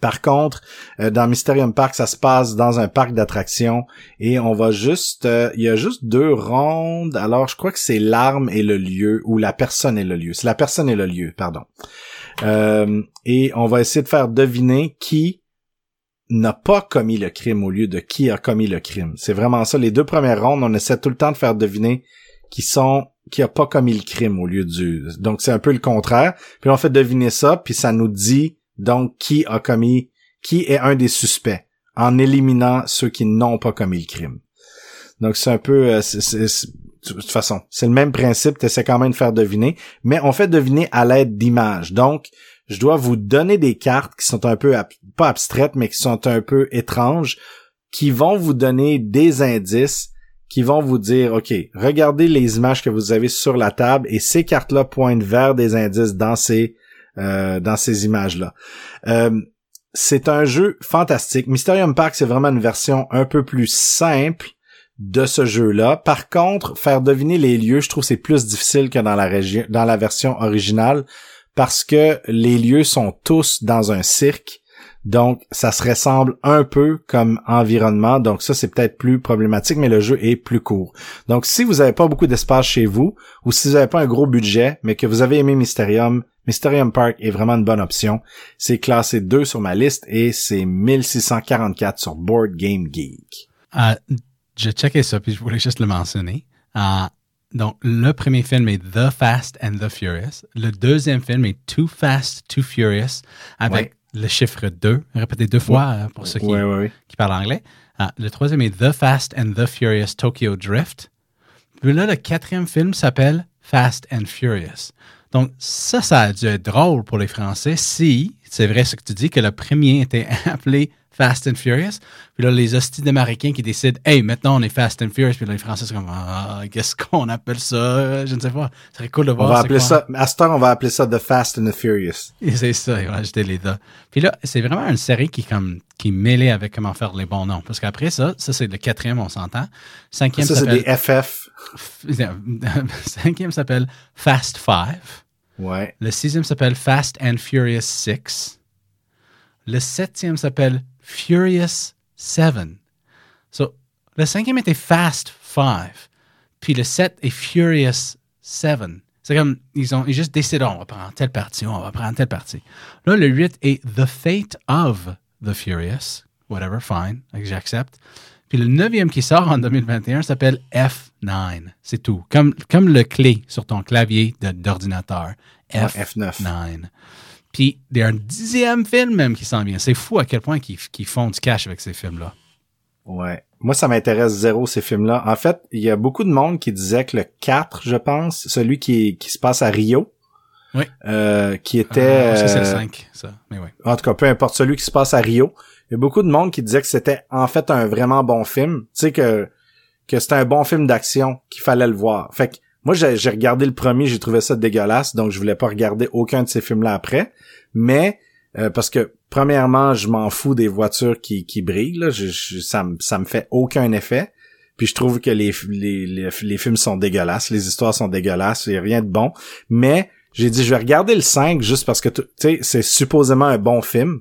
Par contre, euh, dans Mysterium Park, ça se passe dans un parc d'attractions et on va juste, euh, il y a juste deux rondes. Alors, je crois que c'est l'arme et le lieu ou la personne et le lieu. C'est la personne et le lieu, pardon. Euh, et on va essayer de faire deviner qui n'a pas commis le crime au lieu de qui a commis le crime. C'est vraiment ça. Les deux premières rondes, on essaie tout le temps de faire deviner qui sont qui a pas commis le crime au lieu du. Donc c'est un peu le contraire. Puis on fait deviner ça, puis ça nous dit donc qui a commis, qui est un des suspects, en éliminant ceux qui n'ont pas commis le crime. Donc c'est un peu, euh, c'est- de toute façon, c'est le même principe. T'essaies quand même de faire deviner, mais on fait deviner à l'aide d'images. Donc je dois vous donner des cartes qui sont un peu pas abstraites, mais qui sont un peu étranges, qui vont vous donner des indices, qui vont vous dire, OK, regardez les images que vous avez sur la table et ces cartes-là pointent vers des indices dans ces, euh, dans ces images-là. Euh, c'est un jeu fantastique. Mysterium Park, c'est vraiment une version un peu plus simple de ce jeu-là. Par contre, faire deviner les lieux, je trouve c'est plus difficile que dans la région, dans la version originale parce que les lieux sont tous dans un cirque. Donc, ça se ressemble un peu comme environnement. Donc, ça, c'est peut-être plus problématique, mais le jeu est plus court. Donc, si vous n'avez pas beaucoup d'espace chez vous, ou si vous n'avez pas un gros budget, mais que vous avez aimé Mysterium, Mysterium Park est vraiment une bonne option. C'est classé 2 sur ma liste et c'est 1644 sur Board Game Geek. Euh, j'ai checké ça, puis je voulais juste le mentionner. Euh, donc, le premier film est The Fast and the Furious. Le deuxième film est Too Fast, Too Furious, avec le chiffre 2, répété deux fois euh, pour ceux Ouais, qui parlent anglais. Ah, le troisième est The Fast and the Furious Tokyo Drift. Puis là, le quatrième film s'appelle Fast and Furious. Donc, ça, ça a dû être drôle pour les Français si, c'est vrai ce que tu dis, que le premier était appelé Fast and Furious. Puis là, les hosties d'Américains qui décident, hey, maintenant on est Fast and Furious. Puis là, les Français sont comme, ah, qu'est-ce qu'on appelle ça? Je ne sais pas. Ce serait cool de On voir. va appeler quoi. ça, à ce temps, on va appeler ça The Fast and the Furious. C'est ça, ils vont ajouter les deux. Puis là, c'est vraiment une série qui, comme, qui est mêlée avec comment faire les bons noms. Parce qu'après ça, ça c'est le quatrième, on s'entend. Cinquième Ça, c'est des FF. cinquième s'appelle Fast Five. Ouais. Le sixième s'appelle Fast and Furious Six. Le septième s'appelle Furious Seven. So, le cinquième était Fast Five. Puis le sept est Furious Seven. C'est comme, ils ont ils juste décidé, on va prendre telle partie, on va prendre telle partie. Là, le 8 est The Fate of the Furious. Whatever, fine, j'accepte. Puis le neuvième qui sort en 2021 s'appelle F9. C'est tout. Comme, comme le clé sur ton clavier d'ordinateur. Ouais, F9. F9. Puis il y a un dixième film même qui s'en vient. C'est fou à quel point qu'ils font du cash avec ces films-là. Ouais. Moi, ça m'intéresse zéro, ces films-là. En fait, il y a beaucoup de monde qui disait que le 4, je pense, celui qui, qui se passe à Rio, Oui. euh, qui était... Ah, ça, c'est le euh, 5, ça. Mais oui. en tout cas, peu importe celui qui se passe à Rio, il y a beaucoup de monde qui disait que c'était en fait un vraiment bon film. Tu sais que que c'était un bon film d'action, qu'il fallait le voir. Fait que moi j'ai regardé le premier, j'ai trouvé ça dégueulasse, donc je voulais pas regarder aucun de ces films-là après. Mais euh, parce que premièrement, je m'en fous des voitures qui qui brillent, là. Je- ça me fait aucun effet. Puis je trouve que les, les, les, films sont dégueulasses, les histoires sont dégueulasses, il y a rien de bon. Mais j'ai dit, je vais regarder le 5 juste parce que, tu sais, c'est supposément un bon film.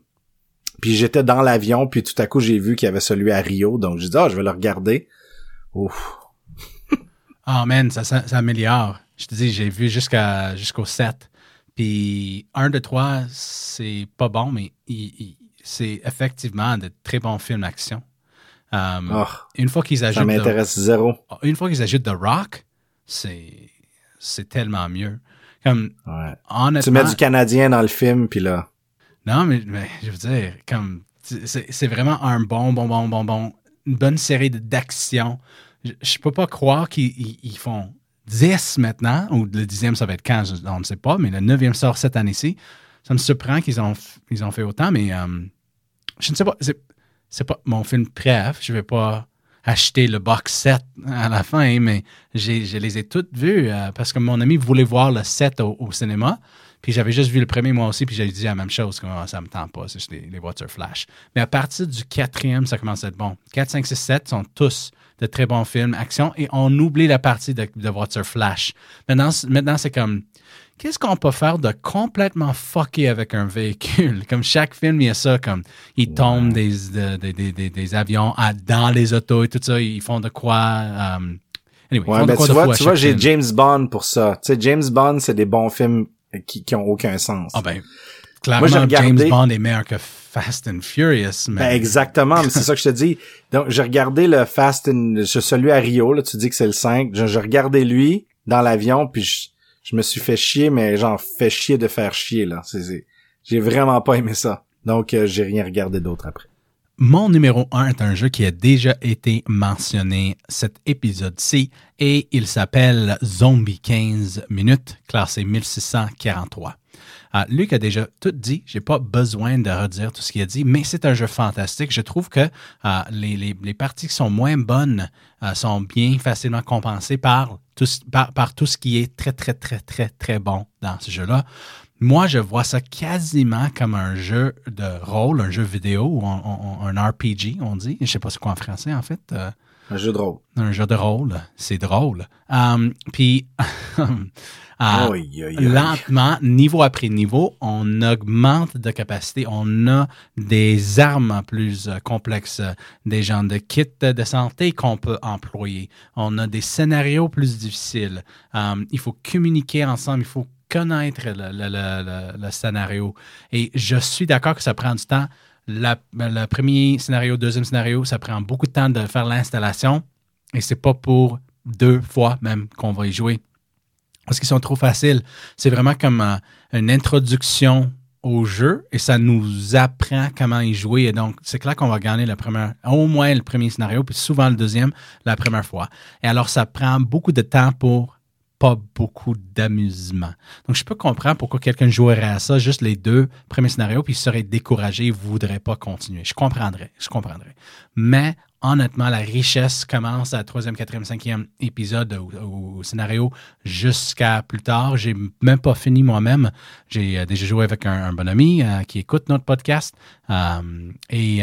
Puis j'étais dans l'avion, puis tout à coup, j'ai vu qu'il y avait celui à Rio. Donc, j'ai dit, ah, je vais le regarder. Ouf. Oh man, ça, ça, ça améliore. Je te dis, j'ai vu jusqu'à jusqu'au 7. Puis 1, 2, 3, c'est pas bon, mais il- il- c'est effectivement de très bons films d'action. Um, Oh, une fois qu'ils ça ajoutent The- m'intéresse zéro. une fois qu'ils ajoutent The Rock, c'est c'est tellement mieux. Comme Ouais. Tu mets du Canadien dans le film, puis là... non mais, mais je veux dire comme c'est c'est vraiment un bon bon bon bon bon une bonne série de- d'action. Je, je peux pas croire qu'ils ils- ils font 10 maintenant ou le dixième ça va être quand je- on ne sait pas mais le neuvième sort cette année-ci. Ça me surprend qu'ils ont ils ont fait autant mais euh, je ne sais pas c'est pas mon film préf, je vais pas acheter le box set à la fin, mais je les ai toutes vues euh, parce que mon ami voulait voir le set au cinéma. Puis j'avais juste vu le premier moi aussi, puis j'ai dit la même chose, comme Ah, ça me tente pas, c'est juste les, les voitures flash. Mais à partir du quatrième, ça commence à être bon. 4, 5, 6, 7 sont tous de très bons films, action, et on oublie la partie de, de voiture flash. Maintenant, c'est- maintenant c'est comme, qu'est-ce qu'on peut faire de complètement fucké avec un véhicule? Comme chaque film, il y a ça, comme ils tombent des, de- des- des- des- des avions à- dans les autos et tout ça, ils font de quoi. euh, anyway, ils de ben quoi tu de vois, tu vois, j'ai. James Bond pour ça. Tu sais, James Bond, c'est des bons films qui, qui ont aucun sens. Ah ben, clairement, regardé- James Bond est meilleur que Fast and Furious, mais Ben, exactement, mais c'est ça que je te dis. Donc, j'ai regardé le Fast and, celui à Rio, là, tu dis que c'est le 5. Je- J'ai regardé lui dans l'avion, puis je, je me suis fait chier, mais genre, fait chier de faire chier, là. J'ai vraiment pas aimé ça. Donc, euh, j'ai rien regardé d'autre après. Mon numéro 1 est un jeu qui a déjà été mentionné cet épisode-ci et il s'appelle Zombie 15 minutes, classé 1643. Euh, Luc a déjà tout dit, j'ai pas besoin de redire tout ce qu'il a dit, mais c'est un jeu fantastique. Je trouve que euh, les, parties qui sont moins bonnes euh, sont bien facilement compensées par tout, par tout ce qui est très, très, très, très, très bon dans ce jeu-là. Moi, je vois ça quasiment comme un jeu de rôle, un jeu vidéo ou un, RPG, on dit. Je sais pas c'est quoi en français, en fait. Euh, Un jeu de rôle. un jeu de rôle, c'est drôle. Um, Puis, euh, aïe, aïe. lentement, niveau après niveau, on augmente de capacité. On a des armes plus euh, complexes, euh, des genres de kits de santé qu'on peut employer. On a des scénarios plus difficiles. Um, il faut communiquer ensemble, il faut connaître le, scénario. Et je suis d'accord que ça prend du temps. La- le premier scénario, deuxième scénario, ça prend beaucoup de temps de faire l'installation. Et c'est pas pour deux fois même qu'on va y jouer parce qu'ils sont trop faciles. C'est vraiment comme euh, une introduction au jeu et ça nous apprend comment y jouer. Et donc, c'est clair qu'on va gagner au moins le premier scénario, puis souvent le deuxième la première fois. Et alors, ça prend beaucoup de temps pour pas beaucoup d'amusement. Donc, je peux comprendre pourquoi quelqu'un jouerait à ça, juste les deux premiers scénarios, puis il serait découragé, il voudrait pas continuer. Je comprendrais, je comprendrais. Mais honnêtement, la richesse commence à troisième, quatrième, cinquième épisode au, scénario jusqu'à plus tard. J'ai même pas fini moi-même. J'ai euh, déjà joué avec un, bon ami euh, qui écoute notre podcast. Euh, et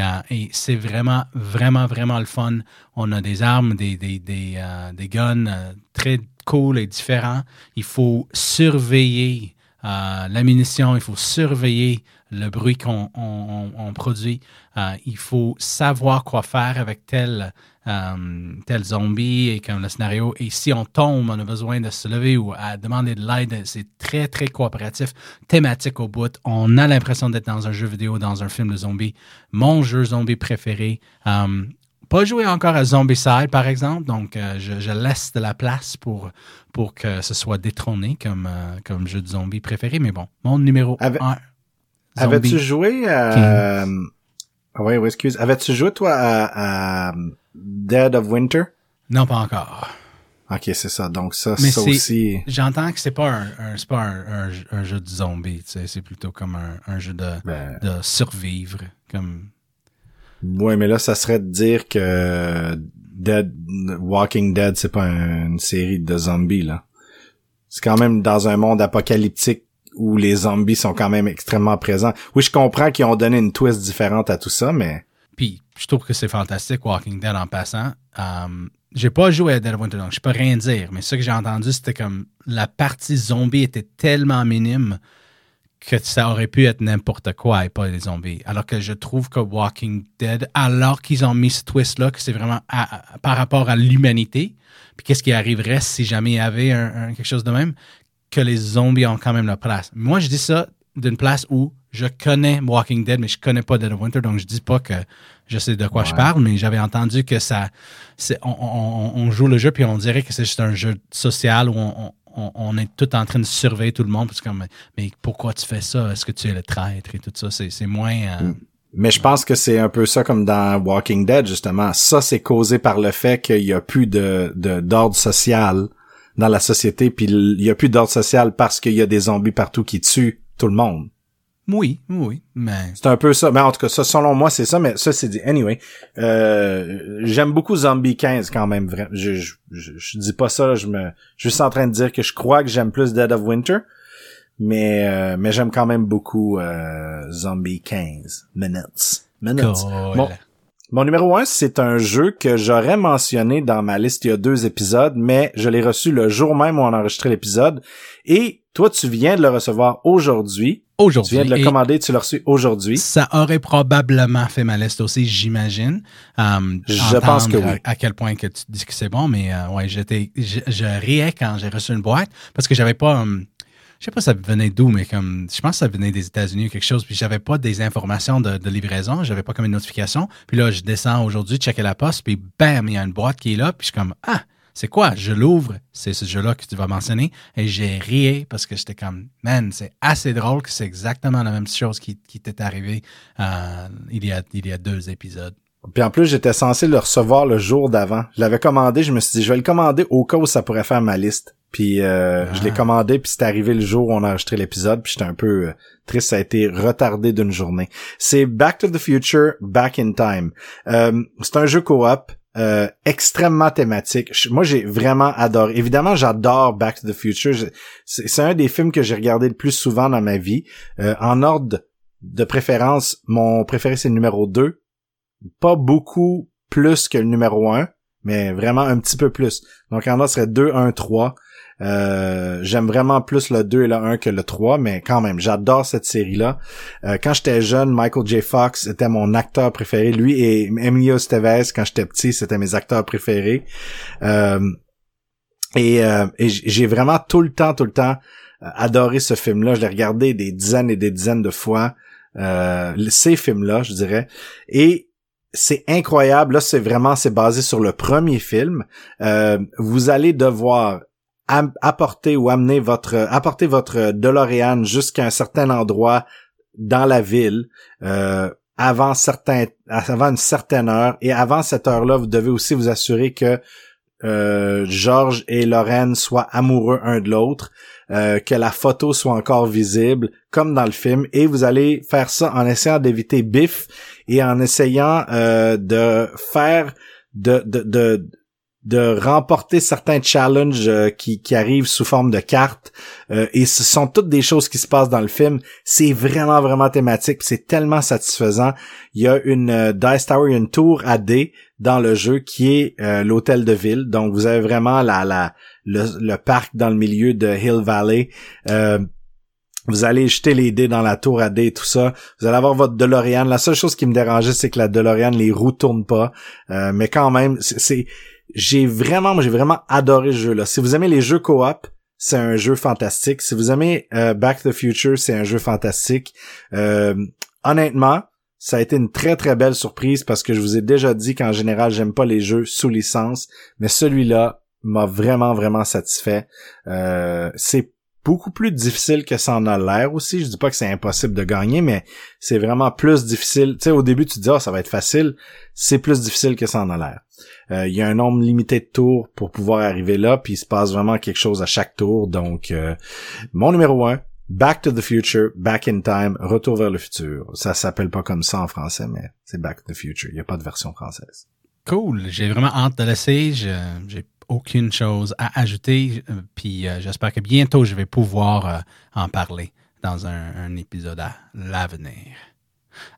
c'est vraiment, vraiment, vraiment le fun. On a des armes, des, des, des, des guns très cool et différents. Il faut surveiller euh, la munition, il faut surveiller le bruit qu'on on- on- on produit. Euh, il faut savoir quoi faire avec tel, euh, tel zombie et comme le scénario. Et si on tombe, on a besoin de se lever ou à demander de l'aide. C'est très, très coopératif, thématique au bout. On a l'impression d'être dans un jeu vidéo, dans un film de zombies. Mon jeu zombie préféré. Pas joué encore à Zombicide, par exemple, donc euh, je, je laisse de la place pour, pour que ce soit détrôné comme, euh, comme jeu de zombie préféré. Mais bon, mon numéro Avec- 1. Avais-tu joué à... Ah oui, oui, excuse. Avais-tu joué, toi, à, à Dead of Winter? Non, pas encore. Ok, c'est ça. Donc ça, Mais ça c'est- aussi... J'entends que c'est pas un, un- pas un, un- un jeu de zombie, tu sais, c'est plutôt comme un, un jeu de, Ben, de survivre. Comme... ouais, mais là, ça serait de dire que Dead, Walking Dead, c'est pas un- une série de zombies, là. C'est quand même dans un monde apocalyptique où les zombies sont quand même extrêmement présents. Oui, je comprends qu'ils ont donné une twist différente à tout ça, mais... Puis, je trouve que c'est fantastique, Walking Dead, en passant. Um, j'ai pas joué à Dead Winter, donc je peux rien dire. Mais ce que j'ai entendu, c'était comme la partie zombie était tellement minime que ça aurait pu être n'importe quoi et pas des zombies. Alors que je trouve que Walking Dead, alors qu'ils ont mis ce twist-là, que c'est vraiment par rapport à l'humanité, puis qu'est-ce qui arriverait si jamais il y avait un, quelque chose de même, que les zombies ont quand même leur place. Moi, je dis ça d'une place où je connais Walking Dead, mais je connais pas Dead of Winter, donc je dis pas que je sais de quoi je parle, mais j'avais entendu que ça, on, joue le jeu puis on dirait que c'est juste un jeu social où on, est tout en train de surveiller tout le monde parce que mais, pourquoi tu fais ça? Est-ce que tu es le traître et tout ça? C'est moins. Euh, mm. mais je pense que c'est un peu ça comme dans Walking Dead justement. Ça c'est causé par le fait qu'il y a plus de d'ordre social dans la société puis il y a plus d'ordre social parce qu'il y a des zombies partout qui tuent tout le monde. Oui, oui, mais... C'est un peu ça. Mais en tout cas, ça, selon moi, c'est ça, mais ça, c'est dit. Anyway, euh, j'aime beaucoup Zombie 15 quand même. Je, je, je, dis pas ça, je me... Je suis juste en train de dire que je crois que j'aime plus Dead of Winter, mais euh, mais j'aime quand même beaucoup euh, Zombie 15 minutes. Minutes. Mon numéro 1, c'est un jeu que j'aurais mentionné dans ma liste il y a deux épisodes, mais je l'ai reçu le jour même où on a enregistré l'épisode. Et toi, tu viens de le recevoir aujourd'hui. Aujourd'hui. Tu viens de le commander, tu l'as reçu aujourd'hui. Ça aurait probablement fait ma liste aussi, j'imagine. Um, je pense que oui. À quel point que tu dis que c'est bon, mais euh, ouais, j'étais, je, riais quand j'ai reçu une boîte parce que j'avais pas, um, je sais pas ça venait d'où, mais comme je pense que ça venait des États-Unis ou quelque chose, puis j'avais pas des informations de, livraison, j'avais pas comme une notification. Puis là, je descends aujourd'hui, checker la poste, puis bam, il y a une boîte qui est là, puis je suis comme ah, c'est quoi? Je l'ouvre, c'est ce jeu-là que tu vas mentionner, et j'ai rié parce que j'étais comme, man, c'est assez drôle que c'est exactement la même chose qui, t'est arrivé euh, il y a deux épisodes. Puis en plus, j'étais censé le recevoir le jour d'avant. Je l'avais commandé, je me suis dit, je vais le commander au cas où ça pourrait faire ma liste. Puis euh, je l'ai ah. commandé, puis c'est arrivé le jour où on a enregistré l'épisode, puis j'étais un peu euh, triste, ça a été retardé d'une journée. C'est Back to the Future, Back in Time. Euh, c'est un jeu coop. Euh, extrêmement thématique. Moi, j'ai vraiment adoré. Évidemment, j'adore Back to the Future. C'est un des films que j'ai regardé le plus souvent dans ma vie. en ordre de préférence, mon préféré, c'est le numéro 2. Pas beaucoup plus que le numéro 1, mais vraiment un petit peu plus. Donc, en serait 2, 1, 3. Euh, j'aime vraiment plus le 2 et le 1 que le 3, mais quand même, j'adore cette série-là. Euh, quand j'étais jeune, Michael J. Fox était mon acteur préféré. Lui et Emilio Estevez, quand j'étais petit, c'était mes acteurs préférés. Euh, et, et j'ai vraiment tout le temps, tout le temps adoré ce film-là. Je l'ai regardé des dizaines et des dizaines de fois. ces films-là, je dirais. Et c'est incroyable. Là, c'est vraiment, c'est basé sur le premier film. vous allez devoir apporter ou amener votre apporter votre DeLorean jusqu'à un certain endroit dans la ville euh, avant certain avant une certaine heure et avant cette heure-là vous devez aussi vous assurer que euh, George et Lorraine soient amoureux un de l'autre euh, que la photo soit encore visible comme dans le film et vous allez faire ça en essayant d'éviter Biff et en essayant euh, de faire de, de, de de remporter certains challenges euh, qui, qui arrivent sous forme de cartes. Euh, et ce sont toutes des choses qui se passent dans le film. C'est vraiment, vraiment thématique. C'est tellement satisfaisant. Il y a une euh, Dice Tower, une tour à D dans le jeu qui est l'hôtel de ville. Donc, vous avez vraiment la, la, le, parc dans le milieu de Hill Valley. Vous allez jeter les dés dans la tour à dés tout ça. Vous allez avoir votre DeLorean. La seule chose qui me dérangeait, c'est que la DeLorean, les roues tournent pas. mais quand même, c'est j'ai vraiment, j'ai vraiment adoré ce jeu-là. Si vous aimez les jeux coop, c'est un jeu fantastique. Si vous aimez euh, Back to the Future, c'est un jeu fantastique. Euh, honnêtement, ça a été une très très belle surprise parce que je vous ai déjà dit qu'en général, j'aime pas les jeux sous licence, mais celui-là m'a vraiment vraiment satisfait. Euh, c'est beaucoup plus difficile que ça en a l'air aussi. Je dis pas que c'est impossible de gagner, mais c'est vraiment plus difficile. Tu sais, au début, tu te dis, ah, ça va être facile. C'est plus difficile que ça en a l'air. Euh, il y a un nombre limité de tours pour pouvoir arriver là, puis il se passe vraiment quelque chose à chaque tour. Donc, euh, mon numéro un, Back to the Future, Back in Time, Retour vers le futur. Ça s'appelle pas comme ça en français, mais c'est Back to the Future. Il n'y a pas de version française. Cool. J'ai vraiment hâte de laisser. J'ai aucune chose à ajouter. Euh, puis j'espère que bientôt je vais pouvoir en parler dans un épisode à l'avenir.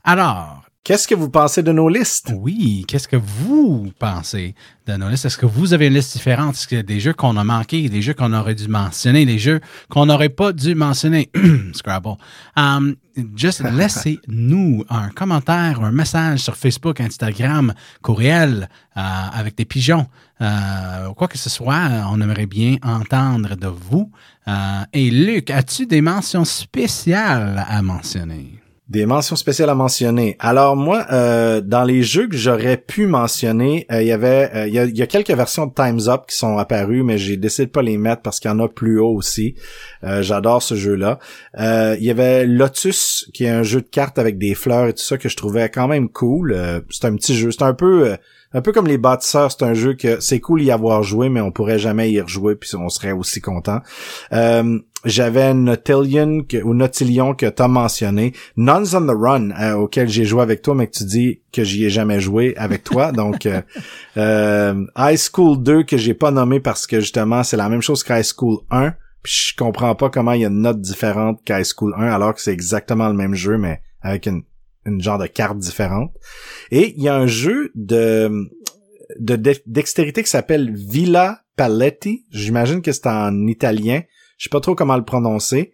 Alors, Qu'est-ce que vous pensez de nos listes? Oui, qu'est-ce que vous pensez de nos listes? Est-ce que vous avez une liste différente? Est-ce qu'il y a des jeux qu'on a manqués, des jeux qu'on aurait dû mentionner, des jeux qu'on n'aurait pas dû mentionner? Scrabble. Um, juste laissez-nous un commentaire, un message sur Facebook, Instagram, courriel, euh, avec des pigeons. Euh, quoi que ce soit, on aimerait bien entendre de vous. Euh, et Luc, as-tu des mentions spéciales à mentionner? Des mentions spéciales à mentionner. Alors moi, euh, dans les jeux que j'aurais pu mentionner, euh, il y avait, euh, il, y a, quelques versions de Times Up qui sont apparues, mais j'ai décidé de pas les mettre parce qu'il y en a plus haut aussi. J'adore ce jeu-là. il y avait Lotus, qui est un jeu de cartes avec des fleurs et tout ça que je trouvais quand même cool. c'est un petit jeu, c'est un peu un peu comme les bâtisseurs, c'est un jeu que c'est cool y avoir joué, mais on pourrait jamais y rejouer, puis on serait aussi content. Euh, j'avais Nautillion que, ou Nautilion que t'as mentionné, Nuns on the Run euh, auquel j'ai joué avec toi, mais que tu dis que j'y ai jamais joué avec toi. Donc euh, euh, High School 2 que j'ai pas nommé parce que justement c'est la même chose qu'High School 1. Puis je comprends pas comment il y a une note différente qu'High School 1 alors que c'est exactement le même jeu mais avec une une genre de carte différente. Et il y a un jeu de de dextérité qui s'appelle Villa Paletti. J'imagine que c'est en italien. Je sais pas trop comment le prononcer.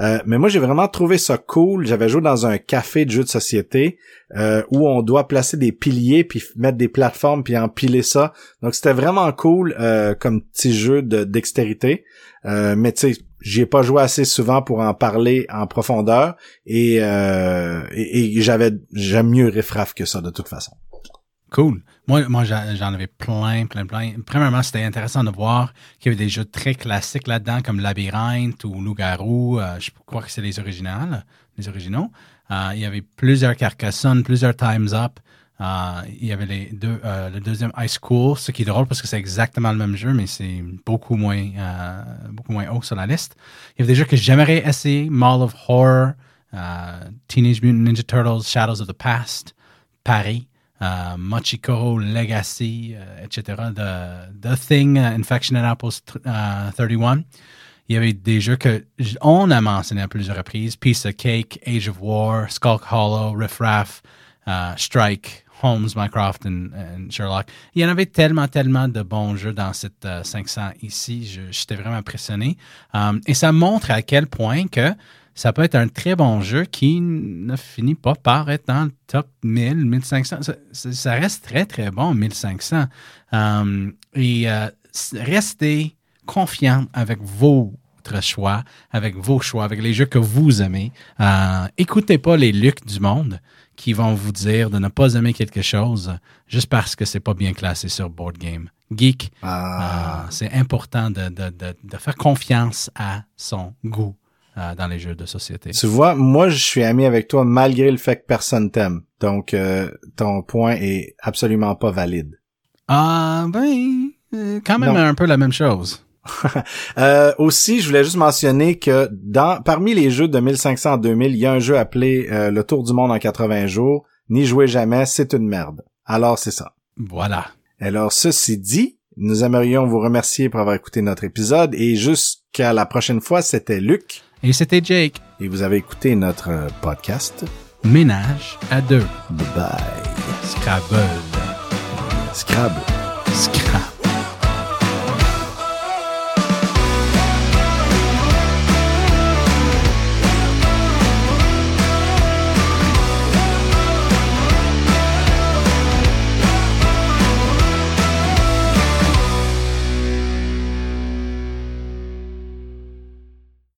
Euh, mais moi, j'ai vraiment trouvé ça cool. J'avais joué dans un café de jeux de société euh, où on doit placer des piliers puis mettre des plateformes puis empiler ça. Donc, c'était vraiment cool euh, comme petit jeu de dextérité. mais tu sais, j'y ai pas joué assez souvent pour en parler en profondeur et, euh, et, j'avais j'aime mieux Riffraff que ça de toute façon. Cool. Moi, moi j'en avais plein, plein, plein. Premièrement, c'était intéressant de voir qu'il y avait des jeux très classiques là-dedans, comme Labyrinthe ou Loup-Garou. Euh, je crois que c'est les originales, les originaux. Euh, il y avait plusieurs Carcassonne, plusieurs Times Up. Euh, il y avait les deux, euh, le deuxième High School, ce qui est drôle parce que c'est exactement le même jeu, mais c'est beaucoup moins, euh, beaucoup moins haut sur la liste. Il y avait des jeux que j'aimerais essayer, Mall of Horror, Teenage Mutant Ninja Turtles, Shadows of the Past, Paris, Mochiko Legacy, etc. The, Thing, Infection at Apples 31. Il y avait des jeux que on a mentionné à plusieurs reprises, Piece of Cake, Age of War, Skulk Hollow, Riff Raff, Strike, Holmes, Mycroft et Sherlock. Il y en avait tellement, tellement de bons jeux dans cette 500 euh, ici. J'étais vraiment impressionné. Um, et ça montre à quel point que ça peut être un très bon jeu qui ne finit pas par être dans le top 1000, 1500. Ça, reste très, très bon, 1500. Um, et euh, restez confiant avec vos choix, avec vos choix, avec les jeux que vous aimez. Euh, écoutez pas les Lucs du monde qui vont vous dire de ne pas aimer quelque chose juste parce que c'est pas bien classé sur Board Game Geek. Ah. Euh, c'est important de, de, de, faire confiance à son goût euh, dans les jeux de société. Tu vois, moi, je suis ami avec toi malgré le fait que personne t'aime. Donc, euh, ton point est absolument pas valide. Ah, ben, quand même un peu la même chose. euh, aussi, je voulais juste mentionner que dans parmi les jeux de 1500 à 2000, il y a un jeu appelé euh, Le Tour du monde en 80 jours. N'y jouez jamais, c'est une merde. Alors c'est ça. Voilà. Alors ceci dit, nous aimerions vous remercier pour avoir écouté notre épisode et jusqu'à la prochaine fois, c'était Luc. Et c'était Jake. Et vous avez écouté notre podcast. Ménage à deux. Bye bye. Scrabble. Scrabble. Scrabble.